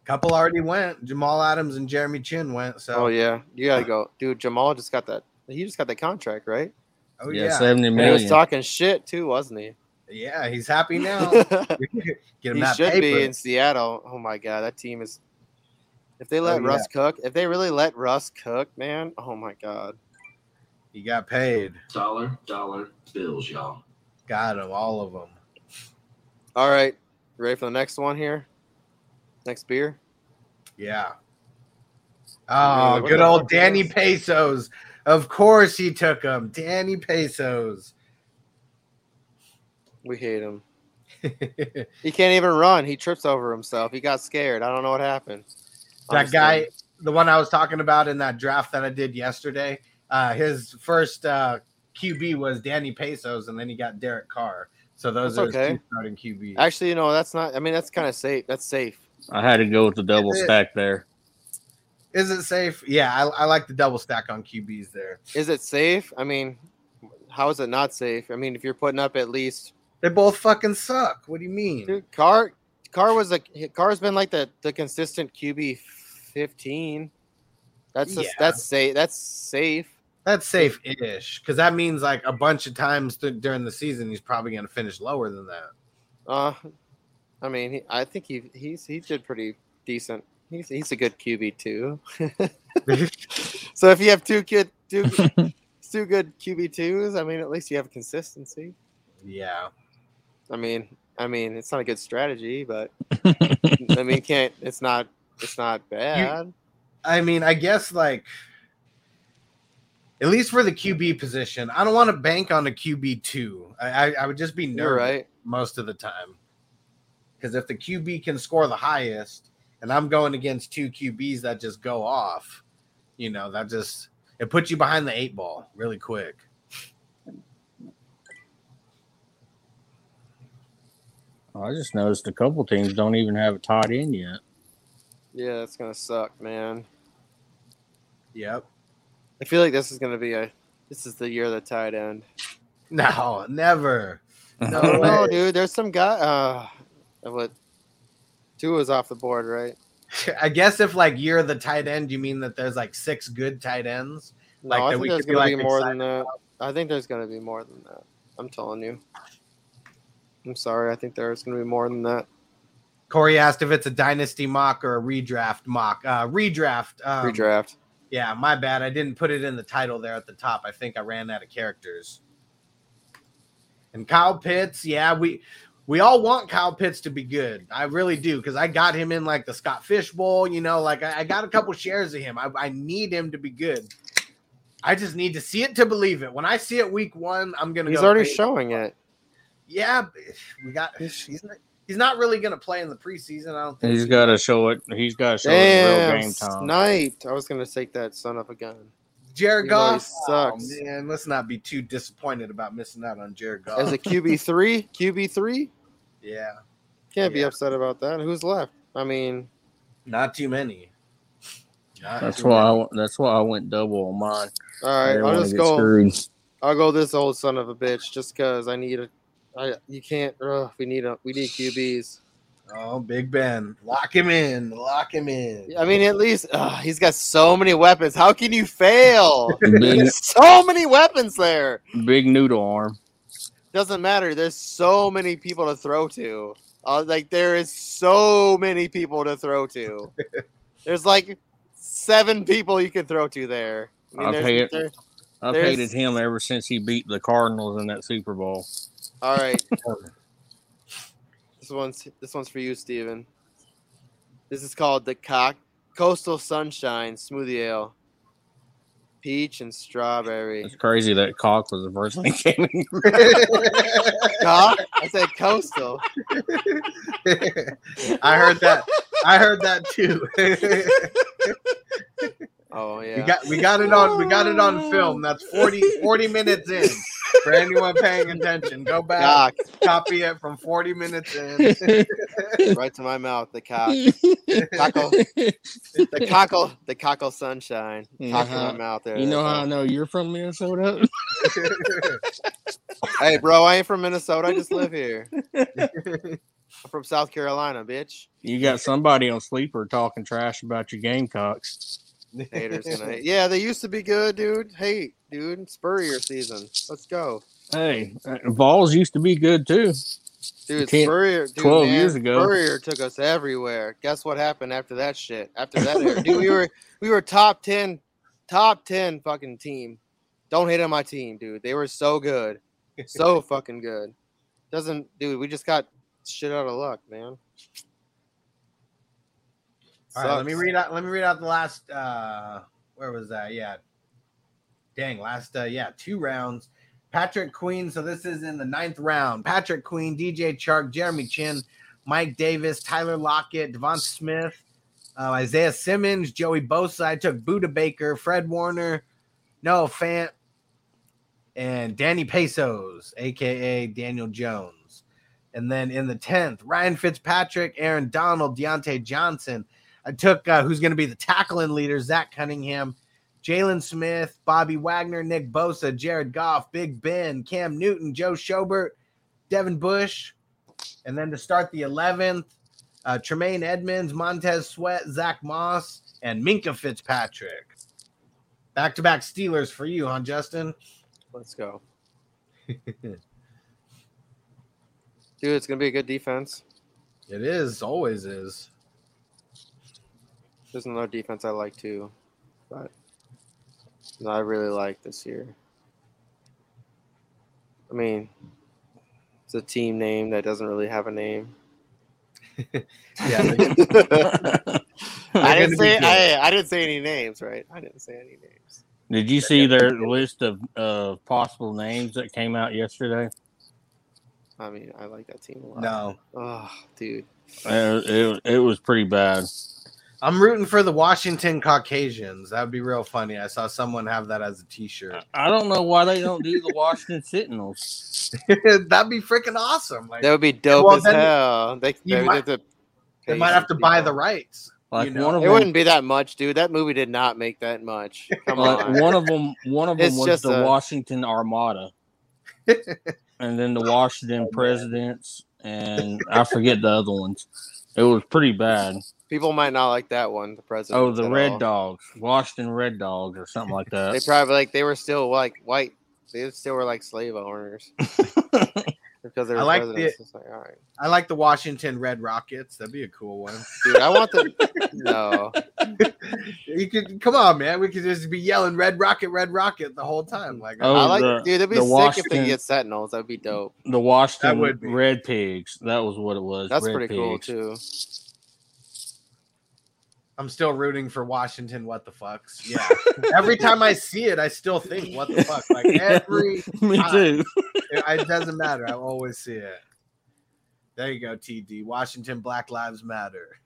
Couple already went. Jamal Adams and Jeremy Chinn went. So
Oh yeah, you gotta go, dude. Jamal just got that. He just got that contract, right?
Oh
Yeah,
yeah,
seventy
And he was talking shit too, wasn't he?
yeah. He's happy now.
he
Get him that paper.
He should
paper.
be in Seattle. Oh my god, that team is. If they oh, let
Oh, yeah.
Russ cook, if they really let Russ cook, man, oh my god.
He got paid.
Dollar, dollar bills, y'all.
Got him. All of them.
All right, ready for the next one here? Next beer.
Yeah. Oh, good old Danny? Pesos. Of course he took him. Danny Pesos.
We hate him. He can't even run. He trips over himself. He got scared. I don't know what happened.
that guy, the one I was talking about in that draft that I did yesterday, uh, his first uh, QB was Danny Pesos, and then he got Derek Carr. So those
That's
are his
okay.
two starting QBs.
Actually, you know that's not. I mean, that's kind of safe. That's safe.
I had to go with the double
it?
stack there.
Is it safe? Yeah, I, I like the double stack on QBs there.
Is it safe? I mean, how is it not safe? I mean, if you're putting up at least
They both fucking suck. What do you mean?
Dude, Carr Carr was a Carr's been like the the consistent QB fifteen. That's
Yeah.
just, that's safe. That's safe.
That's safe-ish because that means like a bunch of times th- during the season he's probably going to finish lower than that.
Uh, I mean, he, I think he he's he did pretty decent. He's he's a good QB too. so if you have two good two two good QB twos, I mean, at least you have consistency.
Yeah.
I mean, I mean, it's not a good strategy, but I mean, can't it's not it's not bad.
I mean, I guess like at least for the QB position, I don't want to bank on a QB two. I, I, I would just be nervous
right.
most of the time because if the QB can score the highest, and I'm going against two QBs that just go off, you know, that just it puts you behind the eight ball really quick.
I just noticed a couple teams don't even have a tight end yet.
Yeah, it's gonna suck, man.
Yep.
I feel like this is gonna be a. This is the year of the tight end.
No, never. No,
No,
way.
no, dude. There's some guy. Uh, what? Two is off the board, right?
I guess if like you're the tight end, you mean that there's like six good tight ends?
No,
Like
I
that
think
we
there's
could be,
gonna
like,
be more than that. I think there's gonna be more than that. I'm telling you. I'm sorry. I think there's gonna be more than that.
Corey asked if it's a dynasty mock or a redraft mock. Uh, redraft. Um,
Redraft.
Yeah, my bad. I didn't put it in the title there at the top. I think I ran out of characters. And Kyle Pitts, yeah, we we all want Kyle Pitts to be good. I really do because I got him in like the Scott Fish Bowl. You know, like I, I got a couple shares of him. I, I need him to be good. I just need to see it to believe it. When I see it week one, I'm gonna.
He's
go,
already
"Hey,
showing it.
Yeah, we got. He's not, he's not really gonna play in the preseason. I don't think.
He's got to show it. He's got to show it in real
Damn,
game time.
night. I was gonna take that son of a gun.
Jared
You
Goff oh,
sucks.
Oh, man, let's not be too disappointed about missing out on Jared Goff.
As a QB three, QB three,
yeah,
can't be upset about that. Who's left? I mean,
not too many. Not
That's
too
why. I,
many.
went- that's why I went double on mine.
All right,
I
right.
didn't
I'll just go.
screwed.
I'll go this old son of a bitch just because I need a. I you can't. Ugh, we need a. We need QBs.
Oh, Big Ben, lock him in, lock him in.
I mean, at least ugh, he's got so many weapons. How can you fail?
Big,
so many weapons there.
big noodle arm.
Doesn't matter. There's so many people to throw to. Uh, like there is so many people to throw to. There's like seven people you can throw to there. I mean,
I've
there's-
hated-
there-
I've hated him ever since he beat the Cardinals in that Super Bowl.
All right. this one's this one's for you, Steven. This is called the Cock Coastal Sunshine Smoothie Ale. Peach and strawberry.
It's crazy that cock was the first thing came in.
Cock? I said coastal.
I heard that. I heard that too.
Oh yeah.
We got we got it on we got it on film. That's 40, 40 minutes in. For anyone paying attention, go back,
Cock.
copy it from 40 minutes in.
right to my mouth. The cock. Cockle. The cockle. The cockle sunshine.
You
Cock
know
in my
uh-huh.
mouth there.
You know how I know you're from Minnesota?
Hey, bro, I ain't from Minnesota. I just live here. I'm from South Carolina, bitch.
You got somebody on sleeper talking trash about your Gamecocks.
Haters gonna. Yeah, they used to be good, dude. Hey, dude. Spurrier season. Let's go,
Hey, uh, Vols used to be good too.
dude. Spurrier, dude,
12
man,
years ago.
Spurrier took us everywhere. Guess what happened after that shit? After that, era? dude, we were we were top ten, top ten fucking team. Don't hate on my team, dude. They were so good, so fucking good. Doesn't, dude. We just got shit out of luck, man.
All right, let me read out. Let me read out the last. uh Where was that? Yeah, dang, last. uh Yeah, two rounds. Patrick Queen. So this is in the ninth round. Patrick Queen, DJ Chark, Jeremy Chinn, Mike Davis, Tyler Lockett, Devon Smith, uh, Isaiah Simmons, Joey Bosa. I took Budda Baker, Fred Warner, Noah Fant, and Danny Pesos, aka Daniel Jones. And then in the tenth, Ryan Fitzpatrick, Aaron Donald, Diontae Johnson. I took uh, who's going to be the tackling leader, Zach Cunningham, Jaylon Smith, Bobby Wagner, Nick Bosa, Jared Goff, Big Ben, Cam Newton, Joe Schobert, Devin Bush. And then to start the 11th, uh, Tremaine Edmunds, Montez Sweat, Zach Moss, and Minkah Fitzpatrick. Back to back Steelers for you, huh, Justin?
Let's go, dude. It's gonna be a good defense.
It is, always is.
There's another defense I like too, but no, I really like this year. I mean, it's a team name that doesn't really have a name.
Yeah,
I didn't say. I, I didn't say any names, right? I didn't say any names.
Did you see their list of uh, possible names that came out yesterday?
I mean, I like that team a lot.
no.
Oh, dude.
Uh, it, it was pretty bad.
I'm rooting for the Washington Caucasians. That would be real funny. I saw someone have that as a T-shirt.
I don't know why they don't do the Washington Sentinels.
That'd be freaking awesome. Like
That would be dope
Well,
as hell. They, they,
might-
have to
they might have to buy
people.
the rights.
Like
you know?
one of
It
them,
wouldn't be that much, dude. That movie did not make that much. Come
like
on.
one of them, one of them
It's
was
just
the
a-
Washington Armada, and then the Washington Presidents, and I forget the other ones. It was pretty bad.
People might not like that one. The president.
Oh, the Red Dogs, Washington Red Dogs, or something like that.
They probably like they were still like white. They still were like slave owners because they were
I like the-
presidents. It's like, all right,
I like the Washington Red Rockets. That'd be a cool one.
dude. I want the no.
You could come on, man. We could just be yelling "Red Rocket, Red Rocket" the whole time. Like,
Oh,
I like,
the-
dude. It'd be
the
sick if
Washington-
they get Sentinels. That'd be dope.
The Washington
would be.
Red Pigs. That was what it was.
That's
Red
pretty cool too.
I'm still rooting for Washington. What the fucks? Yeah. every time I see it, I still think, "What the fuck?" Like every
Me
time.
too.
it, it doesn't matter. I always see it. There you go, TD. Washington Black Lives Matter.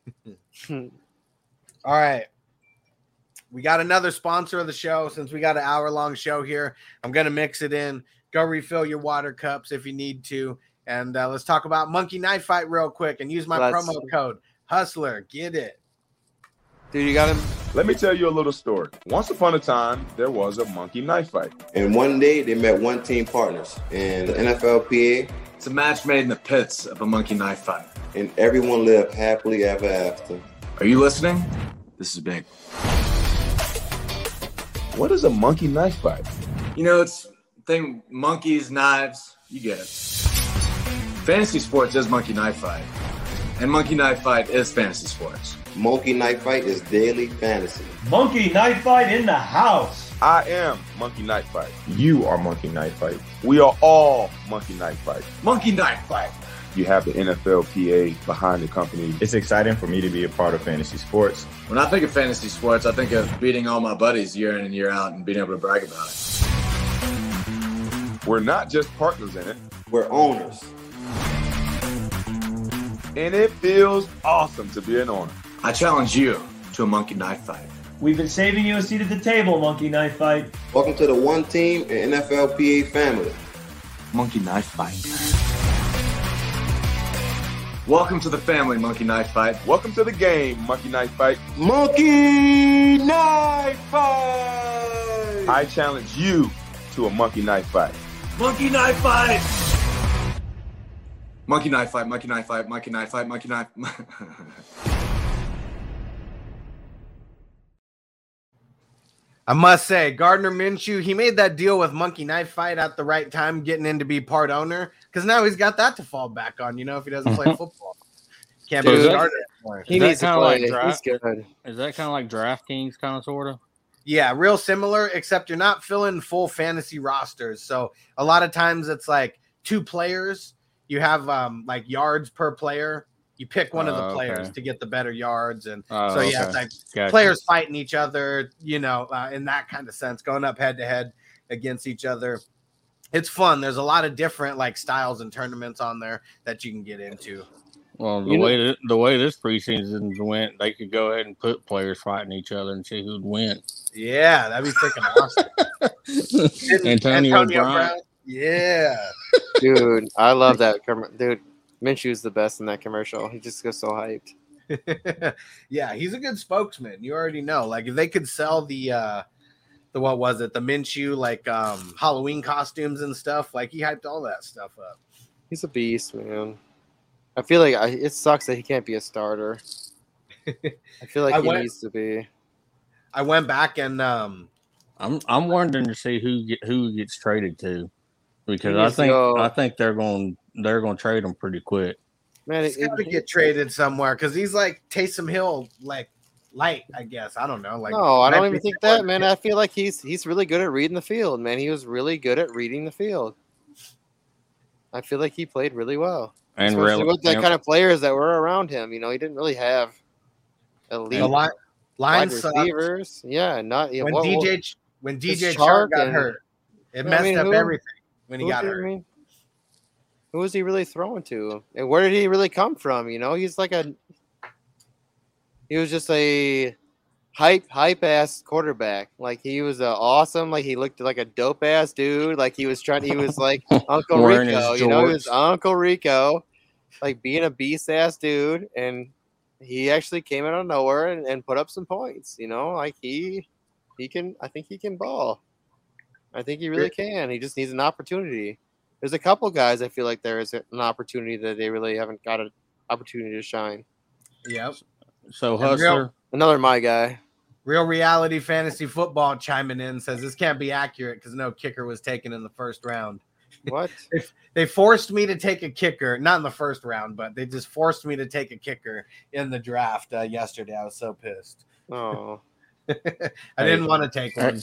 All right. We got another sponsor of the show. Since we got an hour long show here, I'm going to mix it in. Go refill your water cups if you need to. And uh, let's talk about Monkey Knife Fight real quick and use my
Let's-
promo code Hustler. Get it.
Dude, you got him.
Let me tell you a little story. Once upon a time, there was a monkey knife fight.
And one day they met one team partners in the NFLPA,
It's a match made in the pits of a monkey knife fight.
and everyone lived happily ever after.
Are you listening? This is big.
What is a monkey knife fight?
You know, it's thing monkeys, knives, you get it. Fantasy sports is monkey knife fight. And monkey knife fight is fantasy sports.
Monkey Knife Fight is daily fantasy.
Monkey Knife Fight in the house.
I am Monkey Knife Fight. You are Monkey Knife Fight. We are all Monkey Knife Fight.
Monkey Knife fight.
You have the NFLPA behind the company.
It's exciting for me to be a part of fantasy sports.
When I think of fantasy sports, I think of beating all my buddies year in and year out and being able to brag about it.
We're not just partners in it,
We're owners.
and it feels awesome to be an owner.
I challenge you to a monkey knife fight.
We've been saving you a seat at the table, Monkey Knife Fight.
Welcome to the one team and NFLPA family.
Monkey knife fight. Welcome to the family, monkey knife fight.
Welcome to the game, Monkey Knife Fight.
Monkey Knife Fight!
I challenge you to a monkey knife fight.
Monkey knife fight. Monkey knife fight. Monkey knife fight. Monkey knife fight. Monkey knife.
I must say, Gardner Minshew, he made that deal with Monkey Knife Fight at the right time, getting in to be part owner, because now he's got that to fall back on. You know, if he doesn't play football, can't
So
be
is
a
that-
starter anymore.
He needs to play.
like
He's good.
Is that kind of like DraftKings, kind of sort of?
Yeah, real similar, except you're not filling full fantasy rosters. So a lot of times it's like two players. You have um like yards per player. You pick one of the
Oh,
players
okay.
to get the better yards, and
Oh,
so you have
okay.
like
Gotcha.
players fighting each other. You know, uh, in that kind of sense, going up head to head against each other. It's fun. There's a lot of different like styles and tournaments on there that you can get into.
Well, the
You
way that, the way this preseason went, they could go ahead and put players fighting each other and see who'd win.
Yeah, that'd be freaking awesome.
Antonio, Brown.
Yeah.
Dude, I love that. com- Dude, Minshew's the best in that commercial. He just gets so hyped.
yeah, he's a good spokesman. You already know. Like if they could sell the uh the what was it, the Minshew like um Halloween costumes and stuff, like he hyped all that stuff up.
He's a beast, man. I feel like I, it sucks that he can't be a starter. I feel like
I
he
went-
needs to be.
I went back and um
I'm I'm wondering to see who get, who gets traded to, because I think
go-
I think they're going they're going to trade him pretty quick.
Man,
he's
it,
got to
it-
get traded somewhere because he's like Taysom Hill, like light, I guess. I don't know. Like
no, I don't even think that, man. I feel like he's he's really good at reading the field, man. He was really good at reading the field. I feel like he played really well,
And
especially
rel-
with the
and-
kind of players that were around him. You know, he didn't really have elite
The line, line
wide
sucked.
receivers. Yeah, not yeah,
when
what- what-
DJ when DJ
Chark
Chark got
and-
hurt. It
I
messed
mean,
up
who-
everything when he got hurt.
mean, who was he really throwing to? And where did he really come from? You know, he's like a he was just a hype hype ass quarterback. Like he was uh, awesome. Like he looked like a dope ass dude. Like he was trying. He was like Uncle Rico. You know, he was. Uncle Rico. Like being a beast ass dude, and he actually came out of nowhere and, and put up some points. You know, like he he can. I think he can ball. I think he really can. He just needs an opportunity. There's a couple guys I feel like there is an opportunity that they really haven't got an opportunity to shine.
Yep.
So
And real-
Hustler,
Another my guy.
Real reality fantasy football chiming in says this can't be accurate because no kicker was taken in the first round.
What?
They, they forced me to take a kicker, not in the first round, but they just forced me to take a kicker in the draft uh, yesterday. I was so pissed.
Oh,
I
Hey,
didn't want to take one.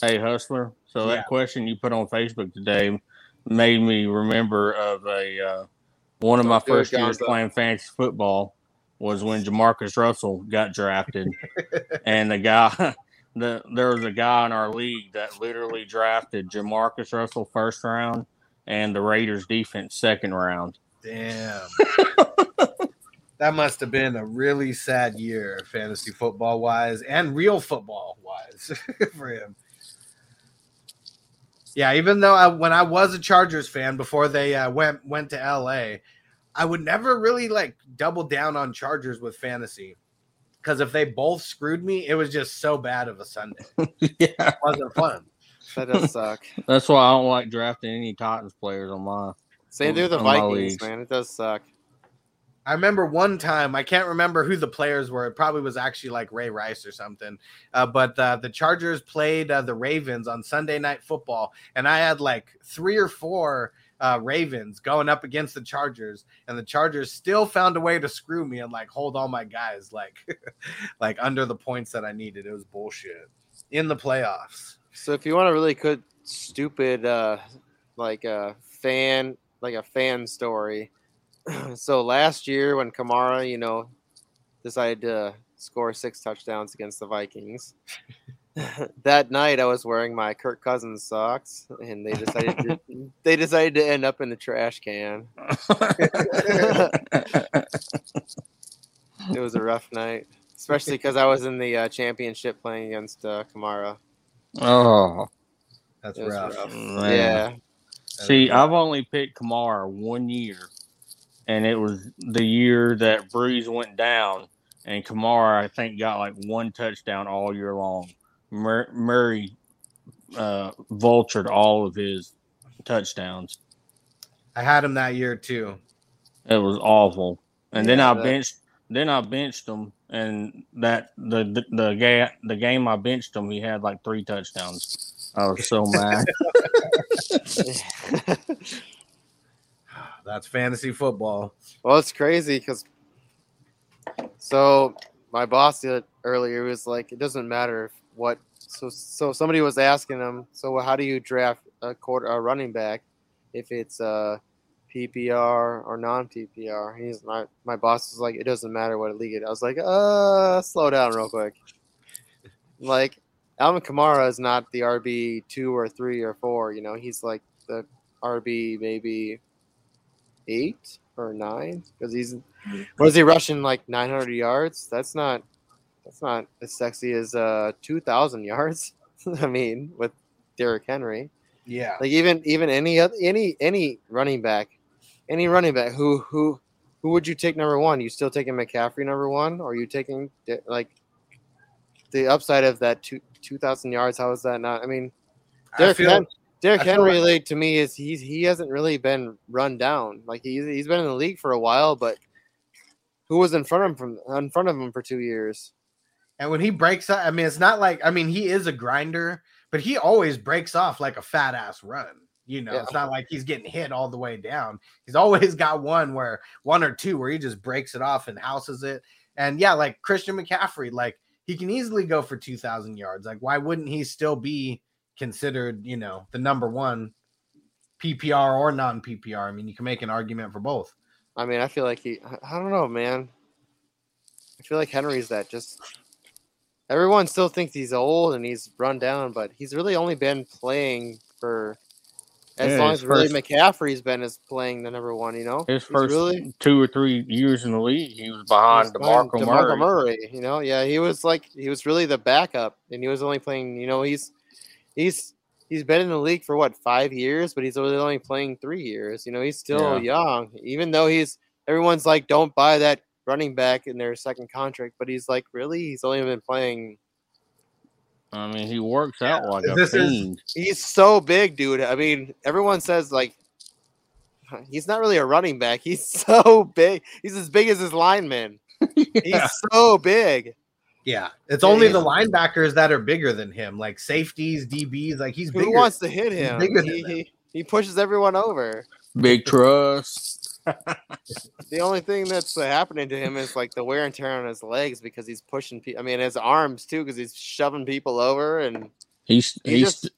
Hey, Hustler. So
Yeah.
that question you put on Facebook today made me remember of a uh, one of my
Don't
first years playing fantasy football was when Jamarcus Russell got drafted, and the guy, the there was a guy in our league that literally drafted Jamarcus Russell first round and the Raiders defense second round.
Damn. that must have been a really sad year, fantasy football wise and real football wise for him. Yeah, even though I, when I was a Chargers fan before they uh, went went to LA, I would never really like double down on Chargers with fantasy because if they both screwed me, it was just so bad of a Sunday.
yeah,
it wasn't fun.
That does suck.
That's why I don't like drafting any Titans players on my.
Same thing with the
on
Vikings, man. It does suck.
I remember one time, I can't remember who the players were. It probably was actually like Ray Rice or something. Uh, but uh, the Chargers played uh, the Ravens on Sunday Night Football, and I had like three or four uh, Ravens going up against the Chargers, and the Chargers still found a way to screw me and like hold all my guys like like under the points that I needed. It was bullshit in the playoffs.
So if you want a really good, stupid, uh, like a fan, like a fan story. so last year when Kamara, you know, decided to score six touchdowns against the Vikings. that night I was wearing my Kirk Cousins socks and they decided to, they decided to end up in the trash can. it was a rough night, especially because I was in the uh, championship playing against uh, Kamara.
Oh,
That's rough.
rough. Yeah.
See, I've only picked Kamara one year, and it was the year that Brees went down, and Kamara I think got like one touchdown all year long. Mur- Murray uh, vultured all of his touchdowns.
I had him that year too.
It was awful. And then I
that-
benched. Then I benched him, and that the the the, ga- the game I benched him, he had like three touchdowns. I was so mad.
That's fantasy football.
Well, it's crazy because so my boss did earlier was like, it doesn't matter what. So so somebody was asking him, so how do you draft a quarter a running back if it's uh PPR or non PPR? He's my my boss was like, it doesn't matter what league it. I was like, uh, slow down real quick. Like Alvin Kamara is not the RB two or three or four. You know, he's like the RB maybe eight or nine because he's what is he rushing like 900 yards? That's not that's not as sexy as uh 2,000 yards. I mean, with Derrick Henry,
Yeah.
like even even any other any any running back, any running back who who who would you take number one? You still taking McCaffrey number one, or are you taking like the upside of that two two thousand yards? How is that not? I mean,
I
Derrick,
feel-
Hen- Derrick Henry,
like-
like, to me, is he's he hasn't really been run down. Like he's he's been in the league for a while, but who was in front of him from in front of him for two years?
And when he breaks up, I mean, it's not like I mean, he is a grinder, but he always breaks off like a fat ass run. You know,
Yeah.
it's not like he's getting hit all the way down. He's always got one where one or two where he just breaks it off and houses it. And yeah, like Christian McCaffrey, like he can easily go for 2,000 yards. Like, why wouldn't he still be considered, you know, the number one PPR or non PPR? I mean, you can make an argument for both.
I mean, I feel like he. I- I don't know, man. I feel like Henry's that just. Everyone still thinks he's old and he's run down, but he's really only been playing for As
Yeah,
long as really
first-
McCaffrey's been is playing the number one, you know.
His
He's
first
really
two or three years in the league, he was behind
He's behind
DeMarco
DeMarco
Murray.
Murray. You know, yeah, he was like he was really the backup, and he was only playing. You know, he's he's he's been in the league for what five years, but he's only playing three years. You know, he's still young, even though he's everyone's like, don't buy that running back in their second contract, but he's like, really, he's only been playing.
I mean, he works out like a
This is-
fiend.
He's so big, dude. I mean, everyone says like. He's not really a running back. He's so big. He's as big as his lineman. He's so big.
Yeah, it's
Yeah,
only
he's-
the linebackers that are bigger than him, like safeties, DBs. Like he's
Who
bigger.
wants to hit him?
bigger than
He, he, he pushes everyone over.
Big trust.
The only thing that's uh, happening to him is like the wear and tear on his legs because he's pushing. Pe- I mean, his arms too because he's shoving people over and
He's
He
he's
just-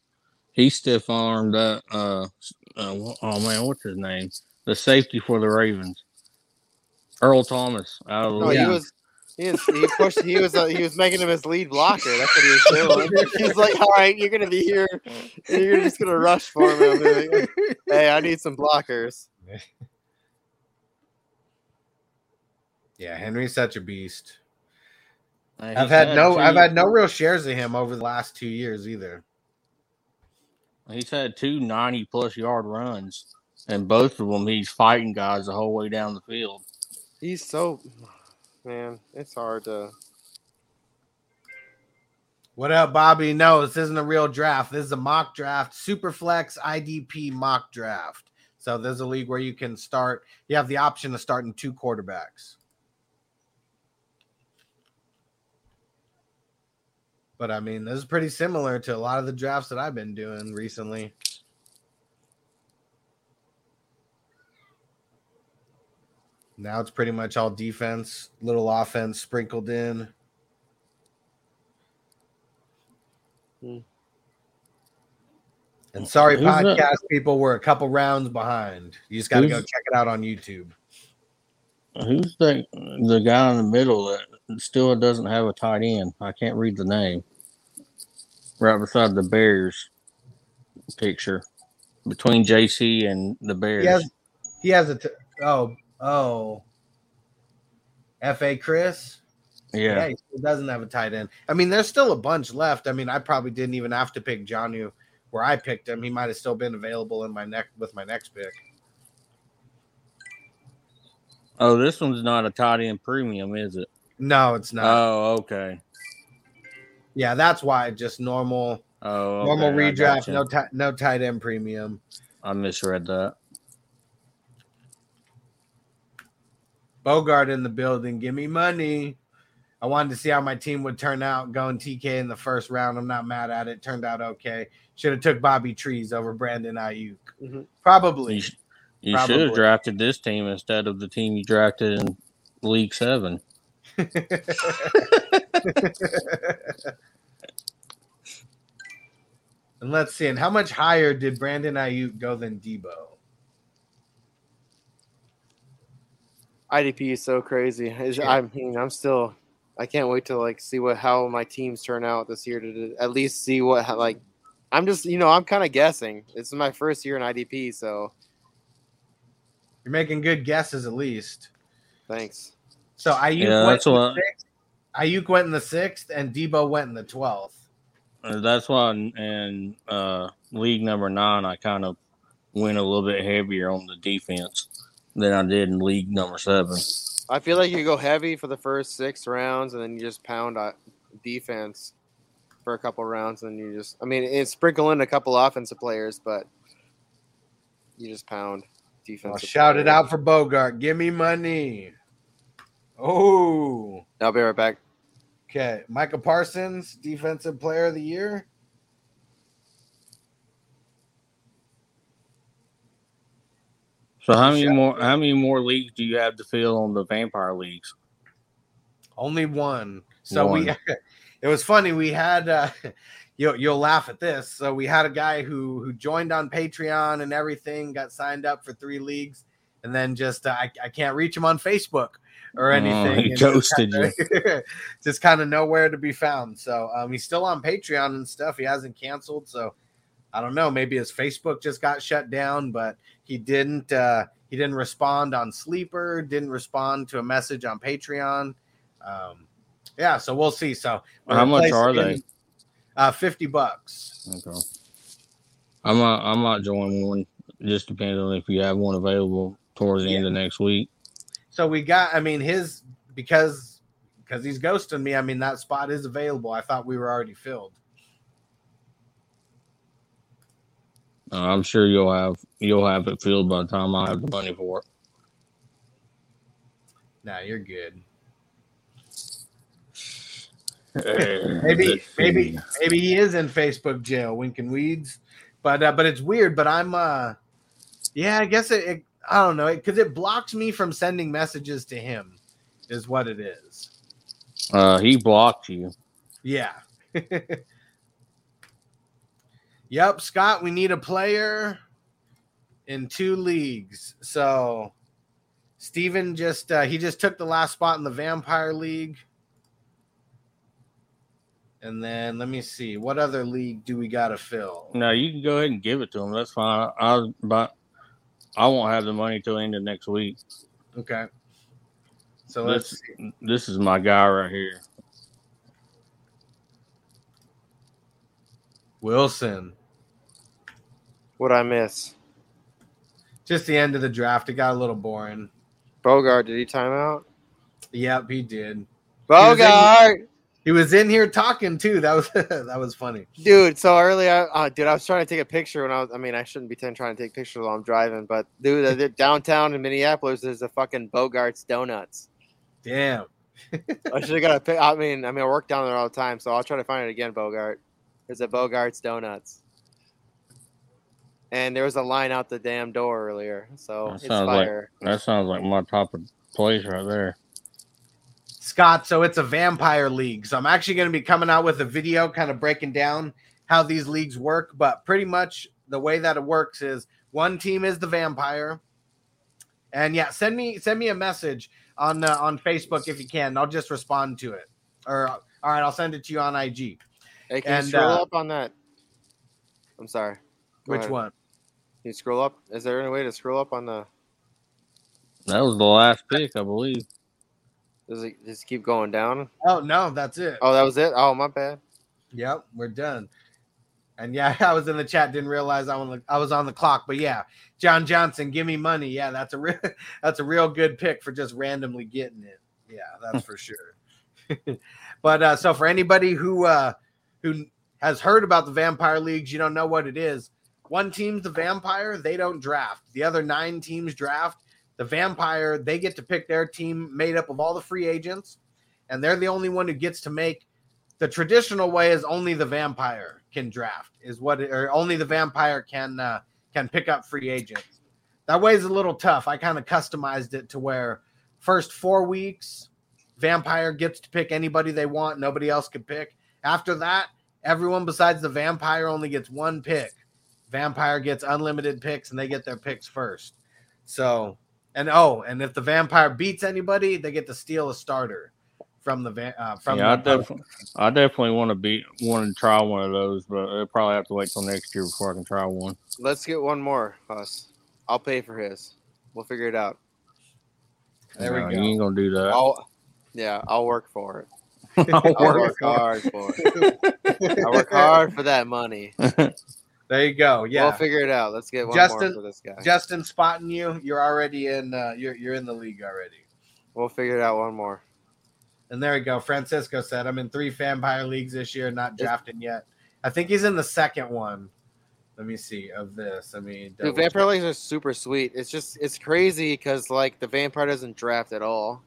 he stiff armed that uh, uh oh man what's his name the safety for the Ravens Earl Thomas out of the
no,
league.
he was. He, is, he pushed. He was. Uh, he was making him his lead blocker. That's what he was doing. He's like, "All right, you're gonna be here. and You're just gonna rush for me." Like, hey, I need some blockers.
Yeah, Henry's such a beast.
Uh,
I've
he's
had no,
two-
I've had no real shares of him over the last two years either.
He's had two 90 plus yard runs, and both of them he's fighting guys the whole way down the field.
He's so. Man, it's hard to.
What up, Bobby? No, this isn't a real draft. This is a mock draft, Superflex IDP mock draft. So there's a league where you can start. You have the option of starting two quarterbacks. But I mean, this is pretty similar to a lot of the drafts that I've been doing recently. Now it's pretty much all defense, little offense sprinkled in.
Hmm.
And sorry,
Who's that?
podcast people, we're a couple rounds behind. You just got to go check it out on YouTube.
Who's the the guy in the middle that still doesn't have a tight end? I can't read the name. Right beside the Bears picture, between JC and the Bears.
He has, he has a t- oh oh, Fa Chris.
yeah.
he doesn't have a tight end. I mean, there's still a bunch left. I mean, I probably didn't even have to pick Jonnu where I picked him. He might have still been available in my neck with my next pick.
Oh, this one's not a tight end premium, is it?
No, it's not.
Oh, okay.
yeah, that's why just normal
Oh, okay,
normal redraft, no ti- no tight end premium.
I misread that.
Bogart in the building. Give me money. I wanted to see how my team would turn out going TK in the first round. I'm not mad at it. Turned out okay. Should have took Bobby Trees over Brandon Aiyuk.
Mhm.
Probably.
You, sh- you should have drafted this team instead of the team you drafted in League Seven.
and let's see. And how much higher did Brandon Aiyuk go than Deebo?
IDP is so crazy. It's- I mean, I'm still. I can't wait to like see what how my teams turn out this year to, to at least see what like. I'm just you know I'm kind of guessing. This is my first year in IDP, so
You're making good guesses at least.
thanks.
So Aiyuk
Yeah,
went
that's
in the sixth. Aiyuk went in the sixth, and Deebo went in the twelfth.
Uh, That's why in, in uh, League Number Nine, I kind of went a little bit heavier on the defense than I did in League Number Seven.
I feel like you go heavy for the first six rounds, and then you just pound uh, defense for a couple rounds, and you just. I mean, it's sprinkle in a couple offensive players, but you just pound defense.
I'll shout it out for Bogart. Give me money. Oh,
I'll be right back.
okay. Micah Parsons, defensive player of the year.
So how many more? How many more leagues do you have to fill on the Vampire leagues?
Only one. So we it was funny. We had uh you'll you'll laugh at this. So we had a guy who who joined on Patreon and everything, got signed up for three leagues, and then just uh, I, I can't reach him on Facebook or
Oh,
anything.
he
and just
ghosted
kinda- just kind of nowhere to be found. So um he's still on Patreon and stuff. He hasn't canceled. So I don't know. Maybe his Facebook just got shut down, but he didn't. Uh, he didn't respond on Sleeper. Didn't respond to a message on Patreon. Um, yeah, so we'll see. So
How much are they?
Uh, fifty bucks.
Okay. I might I'm not join one. Just depends on if you have one available towards the end of next week.
So we got. I mean, his because because he's ghosting me. I mean, that spot is available. I thought we were already filled.
Uh, I'm sure you'll have you'll have it filled by the time I have the money for it.
Nah, you're good. Maybe maybe maybe he is in Facebook jail, winking weeds. But uh, but it's weird. But I'm uh yeah, I guess it, it I don't know because it blocks me from sending messages to him, is what it is.
Uh, he blocked you.
Yeah. yep, Scott, we need a player in two leagues. So Steven just uh, he just took the last spot in the Vampire League. And then let me see what other league do we got to fill?
No, you can go ahead and give it to him. That's fine. I, but I won't have the money till the end of next week.
Okay. So let's
this, this is my guy right here.
Wilson.
What I miss?
Just the end of the draft. It got a little boring.
Bogart, did he time out?
Yep, he did.
Bogart!
He was in here talking too. That was that was funny.
Dude, so early, I, uh, dude, I was trying to take a picture when I was. I mean, I shouldn't be trying to take pictures while I'm driving, but dude, the- downtown in Minneapolis, there's a fucking Bogart's Donuts.
Damn.
I should have got a pic. I mean, I mean, I work down there all the time, so I'll try to find it again. Bogart, there's a Bogart's Donuts, and there was a line out the damn door earlier, so
That
it's
sounds like
fire.
that sounds like my top of place right there.
Scott, so it's a vampire league. So I'm actually going to be coming out with a video kind of breaking down how these leagues work. But pretty much the way that it works is one team is the vampire. And yeah, send me send me a message on uh, on Facebook if you can. I'll just respond to it. Or all right, I'll send it to you on IG.
Hey, can
And,
you scroll
uh,
up on that? I'm sorry. Go
Which
ahead.
one?
Can you scroll up? Is there any way to scroll up on the?
That was the last pick, I believe.
Does it just keep going down?
Oh no, that's it.
Oh, that was it. Oh, my bad.
Yep, we're done. And yeah, I was in the chat, didn't realize I was I was on the clock. But yeah, John Johnson, give me money. Yeah, that's a real that's a real good pick for just randomly getting it. Yeah, that's for sure. but uh, so for anybody who uh, who has heard about the vampire leagues, you don't know what it is. One team's the vampire, they don't draft. The other nine teams draft. The vampire, they get to pick their team made up of all the free agents, and they're the only one who gets to make the traditional way is only the vampire can draft is what or only the vampire can uh, can pick up free agents that way is a little tough i kind of customized it to where first four weeks vampire gets to pick anybody they want nobody else can pick after that everyone besides the vampire only gets one pick vampire gets unlimited picks and they get their picks first so and oh and if the vampire beats anybody they get to steal a starter from the van uh, from
yeah, I
the
definitely, I definitely want to be want to try one of those, but I'll probably have to wait till next year before I can try one.
Let's get one more, Huss. I'll pay for his. We'll figure it out.
There we go.
You ain't gonna do that.
I'll, yeah, I'll work for it.
I'll
I'll
work
work
for it.
hard for it. I work hard for that money.
There you go. Yeah,
We'll figure it out. Let's get one
Justin,
more for this guy.
Justin spotting you. You're already in. Uh, you're you're in the league already.
We'll figure it out one more.
And there you go. Francisco said, "I'm in three vampire leagues this year, not drafting yet. I think he's in the second one. Let me see of this. I mean,
Dude, vampire leagues are super sweet. It's just it's crazy because like the vampire doesn't draft at all,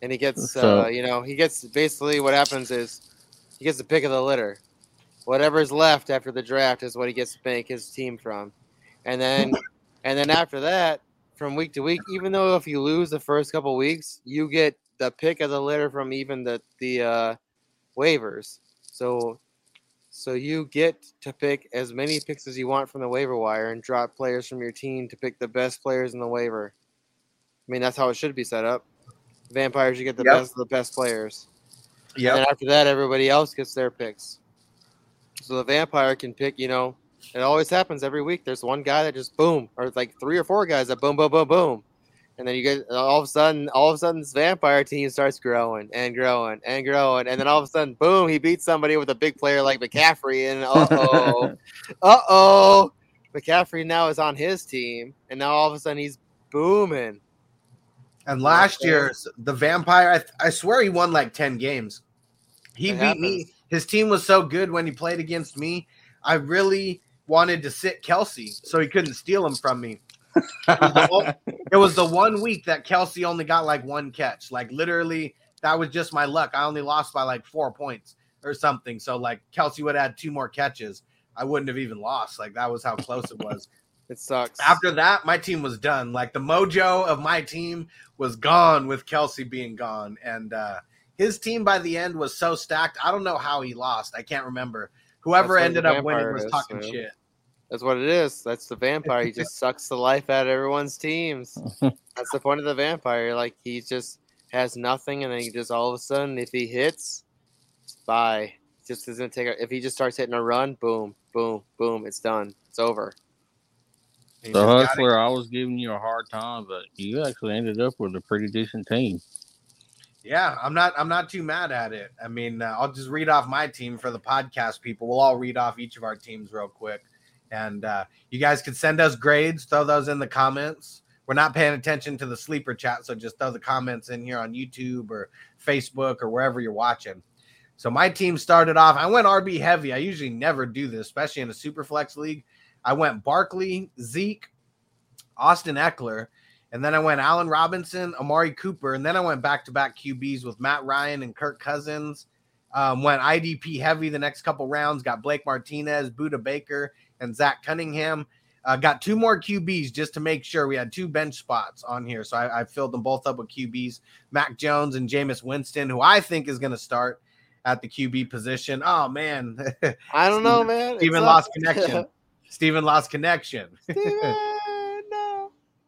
and he gets
So-
uh, you know he gets basically what happens is he gets the pick of the litter. Whatever's left after the draft is what he gets to make his team from, and then and then after that, from week to week, even though if you lose the first couple weeks, you get the pick of the litter from even the the uh, waivers. So so you get to pick as many picks as you want from the waiver wire and drop players from your team to pick the best players in the waiver. I mean, that's how it should be set up. Vampires, you get the
Yep.
best of the best players.
Yep.
And after that, everybody else gets their picks. So the vampire can pick, you know, It always happens every week. There's one guy that just boom, or like three or four guys that boom, boom, boom, boom, and then you get all of a sudden, all of a sudden, this vampire team starts growing and growing and growing, and then all of a sudden, boom, he beats somebody with a big player like McCaffrey, and uh oh, uh oh, McCaffrey now is on his team, and now all of a sudden he's booming.
And last year, the vampire, I, I swear he won like 10 games. He
It
beat me. His team was so good when he played against me. I really wanted to sit Kelce so he couldn't steal him from me. It was, the, it was the one week that Kelce only got like one catch. Like literally, that was just my luck. I only lost by like four points or something. So like Kelce would have had two more catches. I wouldn't have even lost. Like that was how close it was.
It sucks.
After that, my team was done. Like the mojo of my team was gone with Kelce being gone. And uh his team by the end was so stacked. I don't know how he lost. I can't remember. Whoever ended up winning was
is,
talking
man.
shit.
That's what it is. That's the vampire. He just sucks the life out of everyone's teams. That's the point of the vampire. Like he just has nothing, and then he just all of a sudden, if he hits, bye. Just doesn't take. A, if he just starts hitting a run, boom, boom, boom, it's done. It's over.
He
The
just gotta-
hustler, I was giving you a hard time, but you actually ended up with a pretty decent team.
Yeah, I'm not. I'm not too mad at it. I mean, uh, I'll just read off my team for the podcast people. We'll all read off each of our teams real quick, and uh, you guys can send us grades. Throw those in the comments. We're not paying attention to the sleeper chat, so just throw the comments in here on YouTube or Facebook or wherever you're watching. So my team started off. I went RB heavy. I usually never do this, especially in a super flex league. I went Barkley, Zeke, Austin Ekeler, and then I went Allen Robinson, Amari Cooper, and then I went back to back QBs with Matt Ryan and Kirk Cousins. Um, went IDP heavy the next couple rounds. Got Blake Martinez, Budda Baker, and Zach Cunningham. Uh, got two more QBs just to make sure we had two bench spots on here. So I, I filled them both up with QBs, Mac Jones and Jameis Winston, who I think is going to start at the QB position. Oh man,
I don't know, man.
Steven lost connection. Steven lost connection.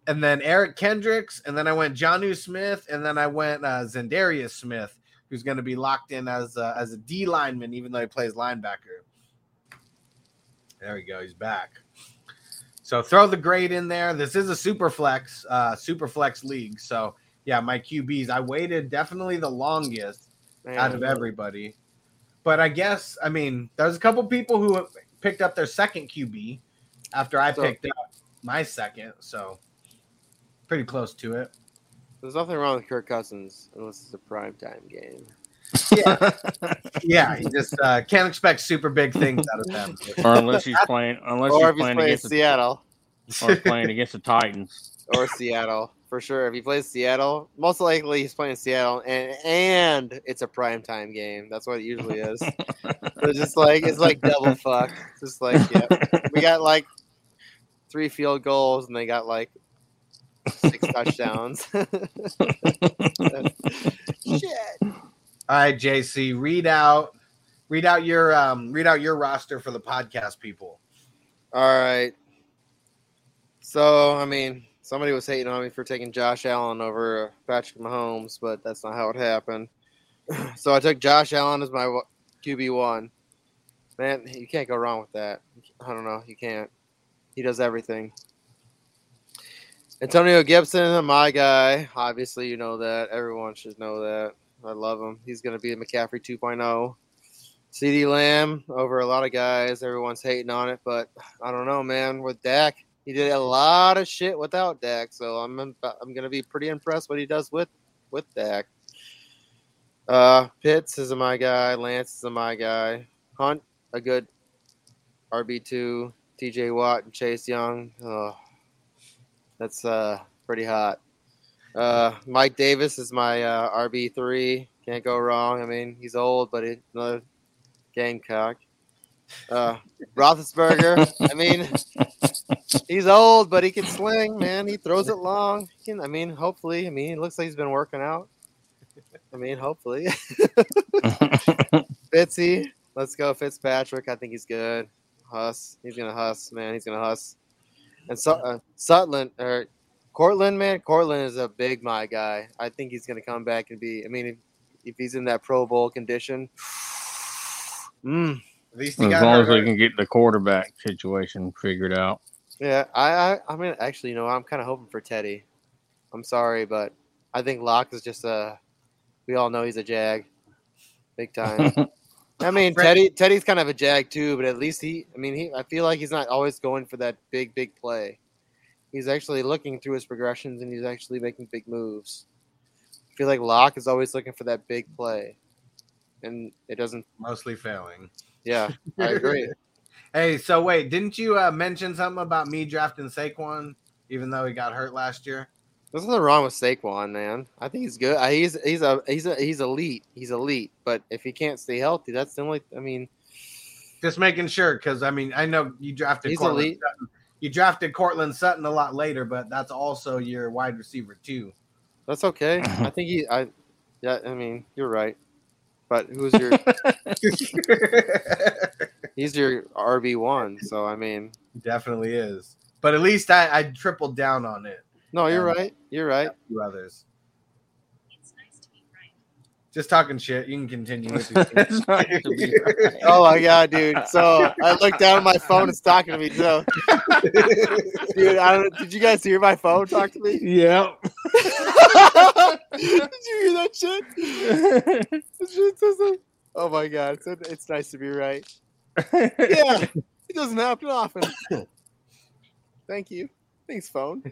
and then Eric Kendricks, and then I went Jonnu Smith, and then I went uh, Za'Darius Smith, who's going to be locked in as a, as a D lineman, even though he plays linebacker. There we go. He's back. So throw the grade in there. This is a super flex, uh, super flex league. So yeah, my QBs. I waited definitely the longest out of everybody. But I guess I mean there's a couple people who picked up their second QB after I
So-
picked up my second. So pretty close to it.
There's nothing wrong with Kirk Cousins unless it's a prime time game.
Yeah, yeah. You just uh, can't expect super big things out of them.
Or unless he's playing, unless
or
he's
if he's
playing
playing
against the,
Seattle
or playing against the Titans.
or Seattle for sure. If he plays Seattle, most likely he's playing Seattle, and and it's a prime time game. That's what it usually is. it's just like it's like double fuck. It's just like yeah, we got like three field goals, and they got like six touchdowns. Shit.
All right, JC, read out, read out your um, read out your roster for the podcast people.
All right. So, I mean, somebody was hating on me for taking Josh Allen over Patrick Mahomes, but that's not how it happened. so I took Josh Allen as my QB one. Man, you can't go wrong with that. I don't know. You can't. He does everything. Antonio Gibson, my guy. Obviously, you know that. Everyone should know that. I love him. He's going to be a McCaffrey 2.0. CeeDee Lamb over a lot of guys. Everyone's hating on it, but I don't know, man. With Dak, he did a lot of shit without Dak, so I'm I'm gonna be pretty impressed what he does with with Dak. Uh, Pitts is a my guy. Lance is a my guy. Hunt a good RB two. T.J. Watt and Chase Young. Oh, that's uh pretty hot. Uh, Mike Davis is my uh, RB three. Can't go wrong. I mean, he's old, but he's another Gamecock. Uh, Roethlisberger. I mean, he's old, but he can sling, man. He throws it long. He can, I mean, hopefully. I mean, it looks like he's been working out. I mean, hopefully. Fitzy, let's go, Fitzpatrick. I think he's good. Huss, he's gonna huss, man. He's gonna huss. And so, uh, Sutland or Courtland, man. Courtland is a big my guy. I think he's gonna come back and be. I mean, if, if he's in that Pro Bowl condition, mm,
At least he
As
got
long as
hurt.
we can get the quarterback situation figured out.
Yeah, I, I, I mean, actually, you know, I'm kind of hoping for Teddy. I'm sorry, but I think Lock is just a. We all know he's a jag, big time. I mean, Teddy, Teddy's kind of a jag too, but at least he. I mean, he. I feel like he's not always going for that big, big play. He's actually looking through his progressions and he's actually making big moves. I feel like Lock is always looking for that big play, and it doesn't.
Mostly failing.
Yeah, I agree.
Hey, so wait, didn't you uh, mention something about me drafting Saquon, even though he got hurt last year?
There's nothing wrong with Saquon, man. I think he's good. He's he's a he's a he's elite. He's elite. But if he can't stay healthy, that's the only. I mean,
Just making sure, because I mean, I know you drafted
He's
Courtland
elite.
Sutton. You drafted Courtland Sutton a lot later, but that's also your wide receiver too.
that's okay. I think he. I yeah. I mean, you're right. But who's your? he's your RB one. So I mean,
Definitely is. But at least I, I tripled down on it.
No, you're
Um,
right. You're right.
A few others. It's nice to be right. Just talking shit. You can continue with your team.
It's nice to be right.
Oh my god, dude! So I looked down at my phone. It's talking to me. So, dude, I don't. Did you guys hear my phone talk to me?
Yeah.
Did you hear that shit? That shit says that- Oh my god, it's, it's nice to be right. Yeah, it doesn't happen often. Thank you. Thanks, phone.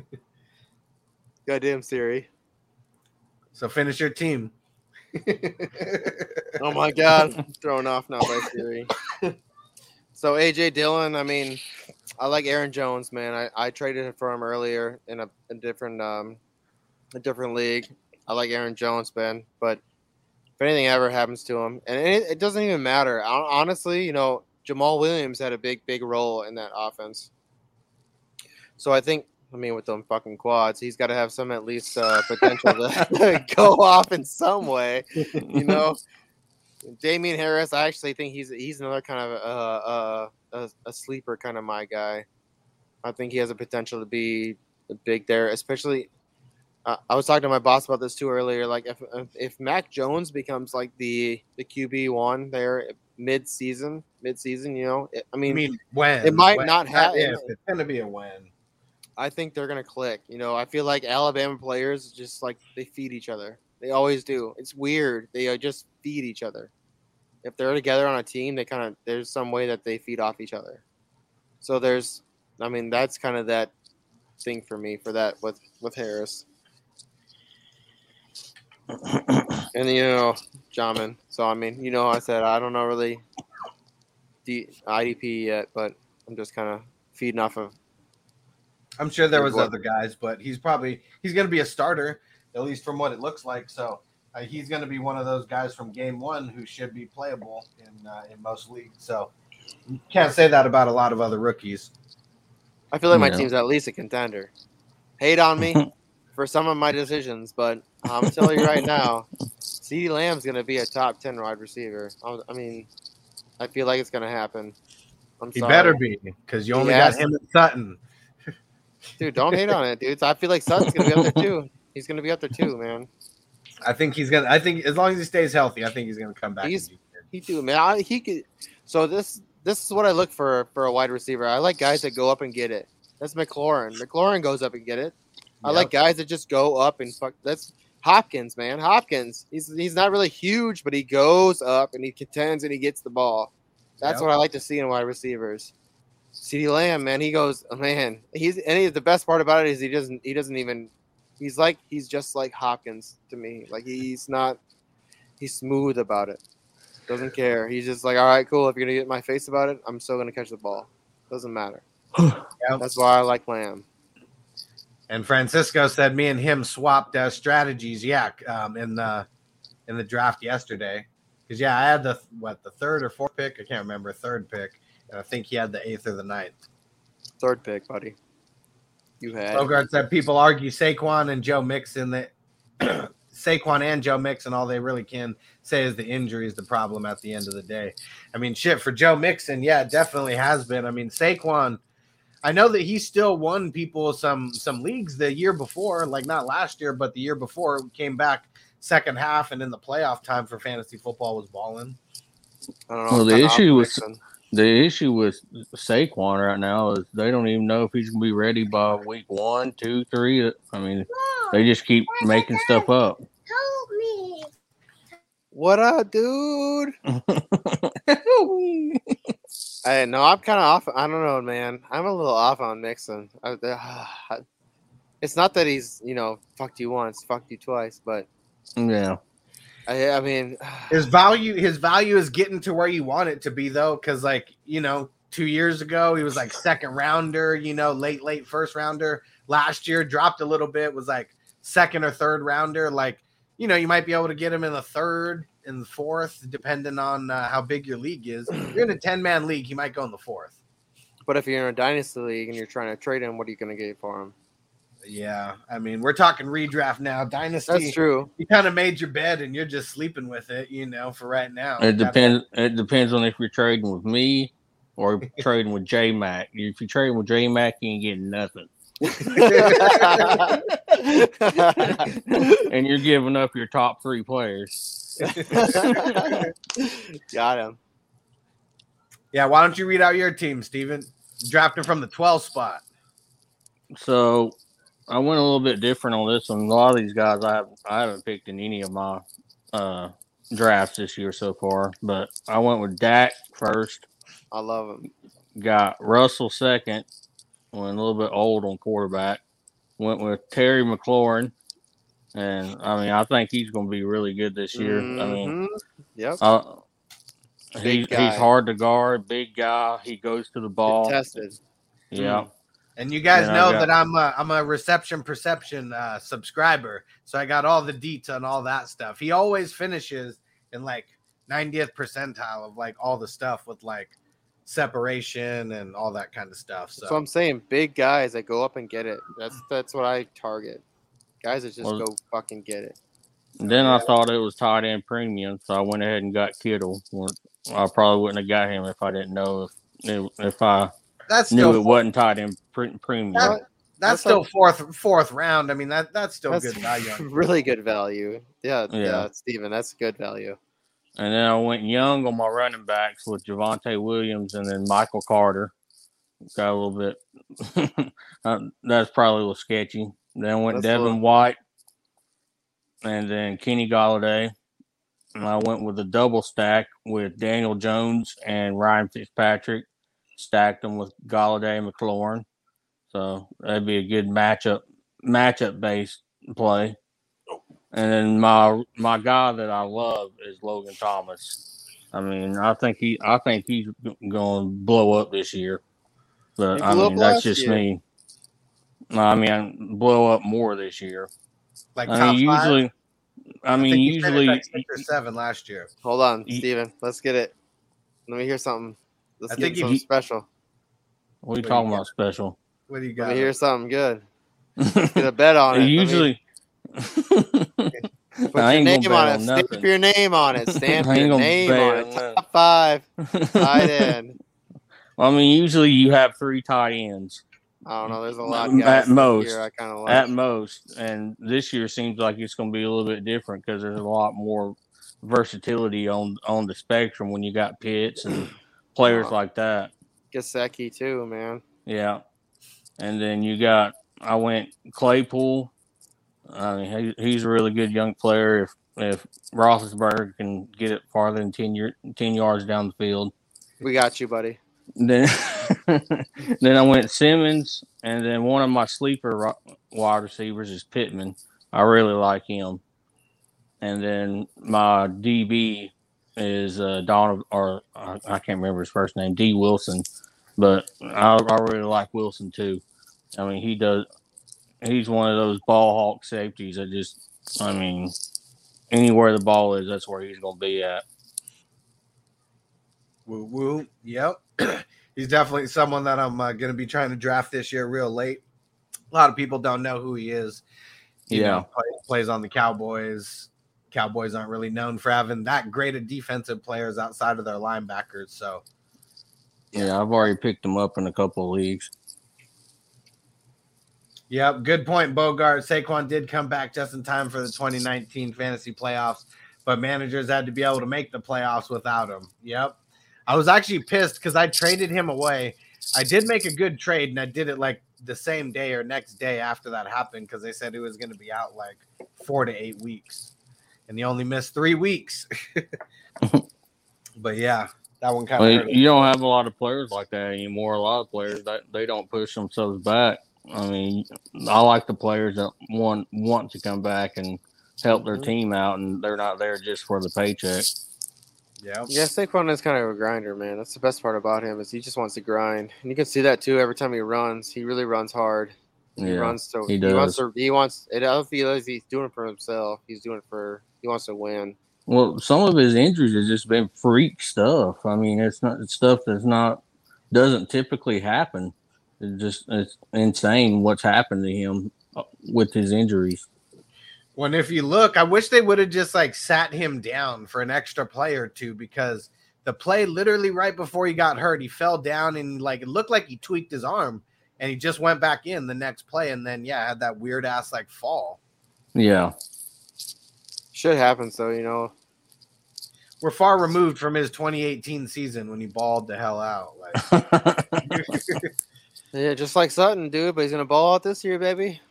Goddamn Siri.
So finish your team.
Oh my god, I'm thrown off now by Siri. So AJ Dillon, I mean, I like Aaron Jones, man. I, I traded for him earlier in a, a different um a different league. I like Aaron Jones, man, but if anything ever happens to him, and it, it doesn't even matter. Hon- Honestly, you know, Jamaal Williams had a big, big role in that offense. So I think, I mean, with them fucking quads, he's got to have some at least uh, potential to go off in some way. You know, Damien Harris, I actually think he's he's another kind of uh, uh, a, a sleeper kind of my guy. I think he has a potential to be big there, especially. Uh, I was talking to my boss about this too earlier. Like if if- if Mac Jones becomes like the the QB one there mid season, mid season, you know, it, I
I
mean,
mean, when
it might
When?
not
happen. It's gonna be a win.
I think they're gonna click. You know, I feel like Alabama players just like they feed each other. They always do. It's weird. They uh, just feed each other. If they're together on a team, they kind of there's some way that they feed off each other. So there's, I mean, that's kind of that thing for me for that with with Harris. And you know, Jamin. So I mean, you know, I said I don't know really the IDP yet, but I'm just kind of feeding off of
I'm sure there was other guys, but he's probably he's going to be a starter at least from what it looks like. So uh, he's going to be one of those guys from game one who should be playable in uh, in most leagues. So you can't say that about a lot of other rookies.
I feel like my
Yeah.
team's at least a contender. Hate on me for some of my decisions, but I'm telling you right now, CeeDee Lamb's going to be a top 10 wide receiver. I I mean, I feel like it's going to happen. I'm
He
sorry.
better be because you only
Yes.
got him and Sutton.
Dude, don't hate on it, dude. I feel like Sutton's to be up there too. He's to be up there too, man.
I think he's gonna. I think as long as he stays healthy, I think he's gonna come back.
He's-
and be good.
He do, man. I, he could. So this this is what I look for for a wide receiver. I like guys that go up and get it. That's McLaurin. McLaurin goes up and get it. I
Yep.
like guys that just go up and fuck. That's Hopkins, man. Hopkins. He's he's not really huge, but he goes up and he contends and he gets the ball. That's
Yep.
what I like to see in wide receivers. CeeDee Lamb, man, he goes, oh, man. He's and he, the best part about it is he doesn't he doesn't even. He's like he's just like Hopkins to me. Like he's not. He's smooth about it. Doesn't care. He's just like, all right, cool. If you're gonna get my face about it, I'm still gonna catch the ball. Doesn't matter. That's why I like Lamb.
And Francisco said me and him swapped uh, strategies. Yeah, um, in the in the draft yesterday. Because yeah, I had the what the third or fourth pick. I can't remember third pick, I think he had the eighth or the ninth.
Third pick, buddy. You had.
Bogart said people argue Saquon and Joe Mixon that Saquon and Joe Mixon, all they really can say is the injury is the problem at the end of the day. I mean, shit for Joe Mixon, yeah, it definitely has been. I mean, Saquon, I know that he still won people some some leagues the year before, like not last year, but the year before came back second half and in the playoff time for fantasy football was balling.
I don't know.
Well, the issue was
optimistic.
The issue with Saquon right now is they don't even know if he's gonna be ready by week one, two, three. I mean, they just keep making stuff up. Help me!
What up, dude? I no, I'm kind of off. I don't know, man. I'm a little off on Mixon. I, uh, it's not that he's you know fucked you once, fucked you twice, but
Yeah,
I, I mean,
His value, his value is getting to where you want it to be, though, because like you know, two years ago he was like second rounder, you know, late late first rounder. Last year dropped a little bit, was like second or third rounder. Like you know, you might be able to get him in the third, in the fourth, depending on uh, how big your league is. If you're in a ten man league, he might go in the fourth.
but if you're in a dynasty league and you're trying to trade him, what are you going to get for him?
Yeah, I mean, we're talking redraft now. Dynasty.
That's true.
You kind of made your bed and you're just sleeping with it, you know, for right now.
it depends. It depends on if you're trading with me or trading with J Mac. If you're trading with J Mac, you ain't getting nothing, and you're giving up your top three players.
Got him.
Yeah, why don't you read out your team, Steven? Drafting from the 12 spot.
So I went a little bit different on this one. A lot of these guys I haven't, I haven't picked in any of my uh, drafts this year so far, but I went with Dak first.
I love him.
Got Russell second. Went a little bit old on quarterback. Went with Terry McLaurin, and I mean I think he's going to be really good this year. I mean,
Mhm. Yep.
uh, he, he's hard to guard, big guy. He goes to the ball.
Tested.
Yeah.
And you guys
Then
know
got-
that I'm a, I'm a reception perception uh, subscriber, so I got all the deets on all that stuff. He always finishes in like 90th percentile of like all the stuff with like separation and all that kind of stuff. So
So I'm saying big guys that go up and get it. That's that's what I target. Guys that just
Well-
go fucking get it.
Then I thought it was tight end premium, so I went ahead and got Kittle. I probably wouldn't have got him if I didn't know if if I
That's
knew
still
it wasn't tight in pre- premium.
that, that's,
That's
still
like-
fourth fourth round. I mean that that's still
That's
good value.
really good value. Yeah, yeah,
Yeah.
Steven, that's good value.
And then I went young on my running backs with Javonte Williams and then Michael Carter. Got a little bit. uh, that's probably a little sketchy. Then went
That's
Devin
little-
White, and then Kenny Golladay. And I went with a double stack with Daniel Jones and Ryan Fitzpatrick. Stacked them with Golladay and McLaurin. So that'd be a good matchup matchup based play. And then my my guy that I love is Logan Thomas. I mean, I think he I think he's going to blow up this year. But I mean, that's just
year.
me. No, I mean, blow up more this year.
Like
I
top
mean,
five?
usually, I mean,
think
usually,
six or seven last year.
Hold on,
Ye-
Steven. Let's get it. Let me hear something. Let's
I
get
think if
something
he-
special.
what are you
What
talking
you
about special?
What do you
Let
got?
me hear something good. Let's get a bet on it.
Usually,
Put
I
your
ain't
name
gonna
on
bet
it.
on
Stamp your name on it. Stamp
I ain't
your
gonna
name on
on
it.
nothing.
Top five. Tight end.
Well, I mean, usually you have three tight ends.
I don't know. There's a lot of
at
guys this
most,
year I kind of like.
at most, and this year seems like it's going to be a little bit different because there's a lot more versatility on on the spectrum when you got Pitts and players
Uh-huh.
like that.
Gesicki too, man.
Yeah, and then you got I went Claypool. I mean, he, he's a really good young player. If if Roethlisberger can get it farther than 10, year, 10 yards down the field,
We got you, buddy.
then then I went Simmons, and then one of my sleeper wide receivers is Pittman. I really like him. And then my DB is uh, Don, or I I can't remember his first name, D Wilson, but I, I really like Wilson too. I mean, he does. He's one of those ball hawk safeties that just, I mean, anywhere the ball is, that's where he's going to be at.
Woo woo. Yep. He's definitely someone that I'm uh, going to be trying to draft this year real late. A lot of people don't know who he is. You
Yeah.
know, play, plays on the Cowboys. Cowboys aren't really known for having that great of defensive players outside of their linebackers. So,
Yeah, I've already picked them up in a couple of leagues.
yep. Good point, Bogart. Saquon did come back just in time for the 2019 fantasy playoffs. but managers had to be able to make the playoffs without him. Yep. I was actually pissed because I traded him away. I did make a good trade, and I did it like the same day or next day after that happened because they said he was going to be out like four to eight weeks, and he only missed three weeks. but yeah, that one kind of.
Well, you don't have a lot of players like that anymore. A lot of players that they don't push themselves back. I mean, I like the players that want want to come back and help their
Mhm.
team out, and they're not there just for the paycheck.
Yeah.
Yeah, Saquon is kind of a grinder, man. That's the best part about him is he just wants to grind, and you can see that too every time he runs. He really runs hard. He
Yeah,
runs so
he
he, wants to. He wants. It, I don't feel like he's doing it for himself. He's doing it for. He wants to win.
Well, some of his injuries has just been freak stuff. I mean, it's not it's stuff that's not doesn't typically happen. It's just it's insane what's happened to him uh, with his injuries.
When if you look, I wish they would have just like sat him down for an extra play or two because the play literally right before he got hurt, he fell down and like it looked like he tweaked his arm and he just went back in the next play and then yeah, had that weird ass like fall.
Yeah,
Shit happens though, you know.
We're far removed from his 2018 season when he balled the hell out. Like
Yeah, just like Sutton, dude. But he's gonna ball out this year, baby.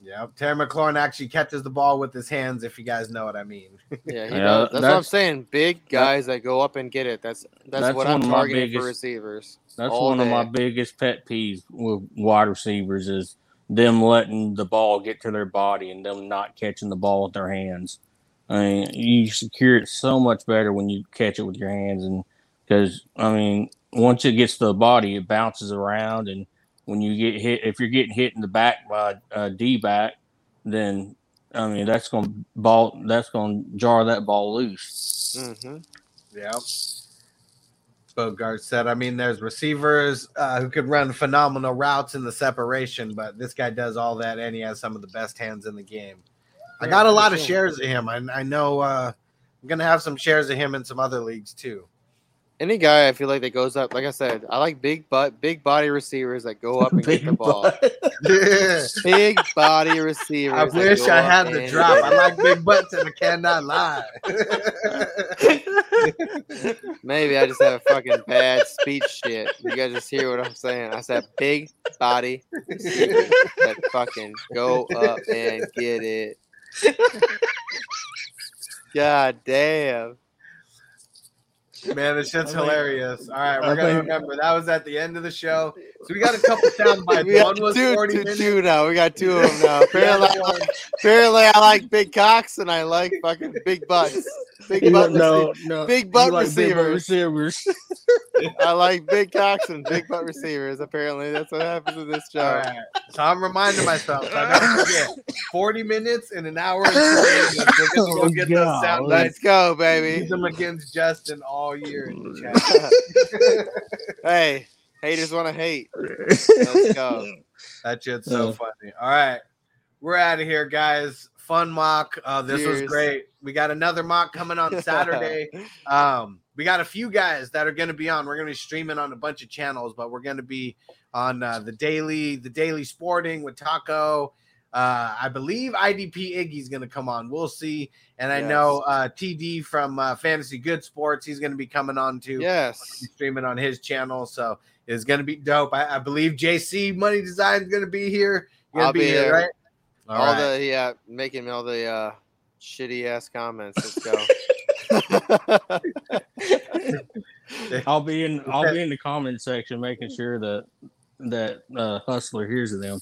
yeah, Terry McLaurin actually catches the ball with his hands, if you guys know what I mean.
Yeah,
Yeah,
does. That's, what I'm saying. Big guys that go up and get it. That's that's,
That's
what
one
I'm
of my
targeting for receivers.
that's
all
one of my biggest pet peeves with wide receivers is them letting the ball get to their body and them not catching the ball with their hands. I mean, you secure it so much better when you catch it with your hands, and because I mean, once it gets to the body, it bounces around, and when you get hit, if you're getting hit in the back by a D back, then I mean that's going to ball, that's going to jar that ball loose.
Mm-hmm.
Yeah. Bogart said, I mean, there's receivers uh, who could run phenomenal routes in the separation, but this guy does all that and he has some of the best hands in the game. I got a lot of shares of him. I, I know uh, I'm going to have some shares of him in some other leagues too.
Any guy I feel like that goes up, like I said, I like big butt, big body receivers that go up and get the ball. Big body receivers.
I wish I had the drop. I like big butts and I cannot lie.
Maybe I just have a fucking bad speech shit. You guys just hear what I'm saying. I said big body receivers that fucking go up and get it. God damn.
Man, this shit's hilarious. All right, we're gonna remember that was at the end of the show. So we got a couple sound bites.
We got
One was
two,
40
two,
minutes.
two now. We got two of them now. Apparently, I like, apparently, I like big cocks and I like fucking big butts. Big
You
butt,
know-
recei-
no,
big butt
like big butt
receivers.
Receivers.
I like big cocks and big butt receivers. Apparently, that's what happens in this job.
All right. So I'm reminding myself. So I don't forget. 40 minutes and an hour and minutes. We're
Oh,
get those sound
Let's
bites.
go,
Use
baby.
them against Justin all year in the chat.
hey, haters want to hate. Let's go.
That shit's so funny. All right. We're out of here, guys. Fun mock. Uh, this was great. We got another mock coming on Saturday. um, we got a few guys that are going to be on. We're going to be streaming on a bunch of channels, but we're going to be on uh, the daily, the daily sporting with Taco. Uh, I believe IDP Iggy's going to come on. We'll see. And I
Yes.
know uh, TD from uh, Fantasy Good Sports, he's going to be coming on too.
Yes.
streaming on his channel. So it's going to be dope. I, I believe JC Money Design is going to be here. Gonna
I'll be here.
right?
All,
right.
the yeah, making all the uh, shitty ass comments. Let's go.
I'll be in. I'll be in the comment section, making sure that that uh, hustler hears them.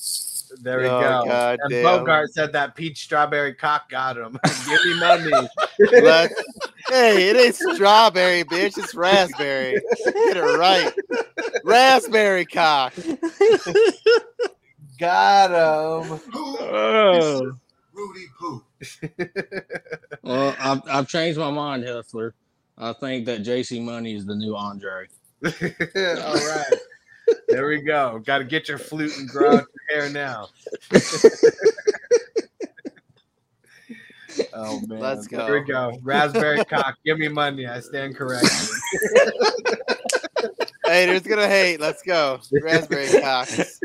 There we
Oh,
go.
God
and
damn.
Bogart said that peach strawberry cock got him. Give me money.
Let's- hey, it ain't strawberry, bitch. It's raspberry. Get it right. Raspberry cock.
Got him.
Oh.
Rudy Poo.
Well, I've, I've changed my mind, hustler. I think that JC Money is the new Andre.
All right. There we go. Got to get your flute and grow out your hair now. oh man.
Let's go.
There we go. Raspberry cock. Give me money. I stand corrected.
Hey, there's gonna hate. Let's go. Raspberry cocks.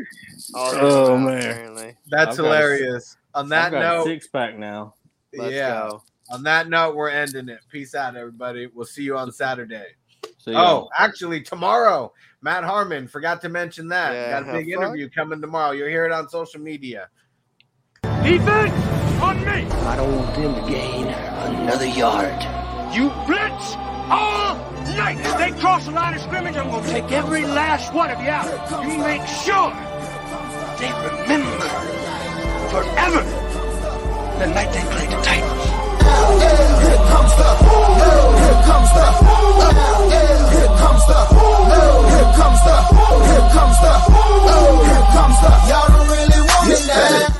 All the
Oh,
time,
man.
Apparently.
That's
I've got a-
hilarious. On that
I've got
note,
a six pack now.
Let's
yeah.
go.
On that note, we're ending it. Peace out, everybody. We'll see you on Saturday.
See oh, ya.
Oh, actually, tomorrow, Matt Harmon. Forgot to mention that.
Yeah,
Got a big
fuck.
interview coming tomorrow. You'll hear it on social media.
Defense on me.
I don't want them to gain another yard.
You blitz all night. If they cross the line of scrimmage, I'm going to take every last one of you out. You make sure they remember forever the night they played the Titans.
Here comes the,
boom. here comes the, boom. here comes the, boom. here comes the, boom. here comes the, boom. here comes the, y'all don't really want it now.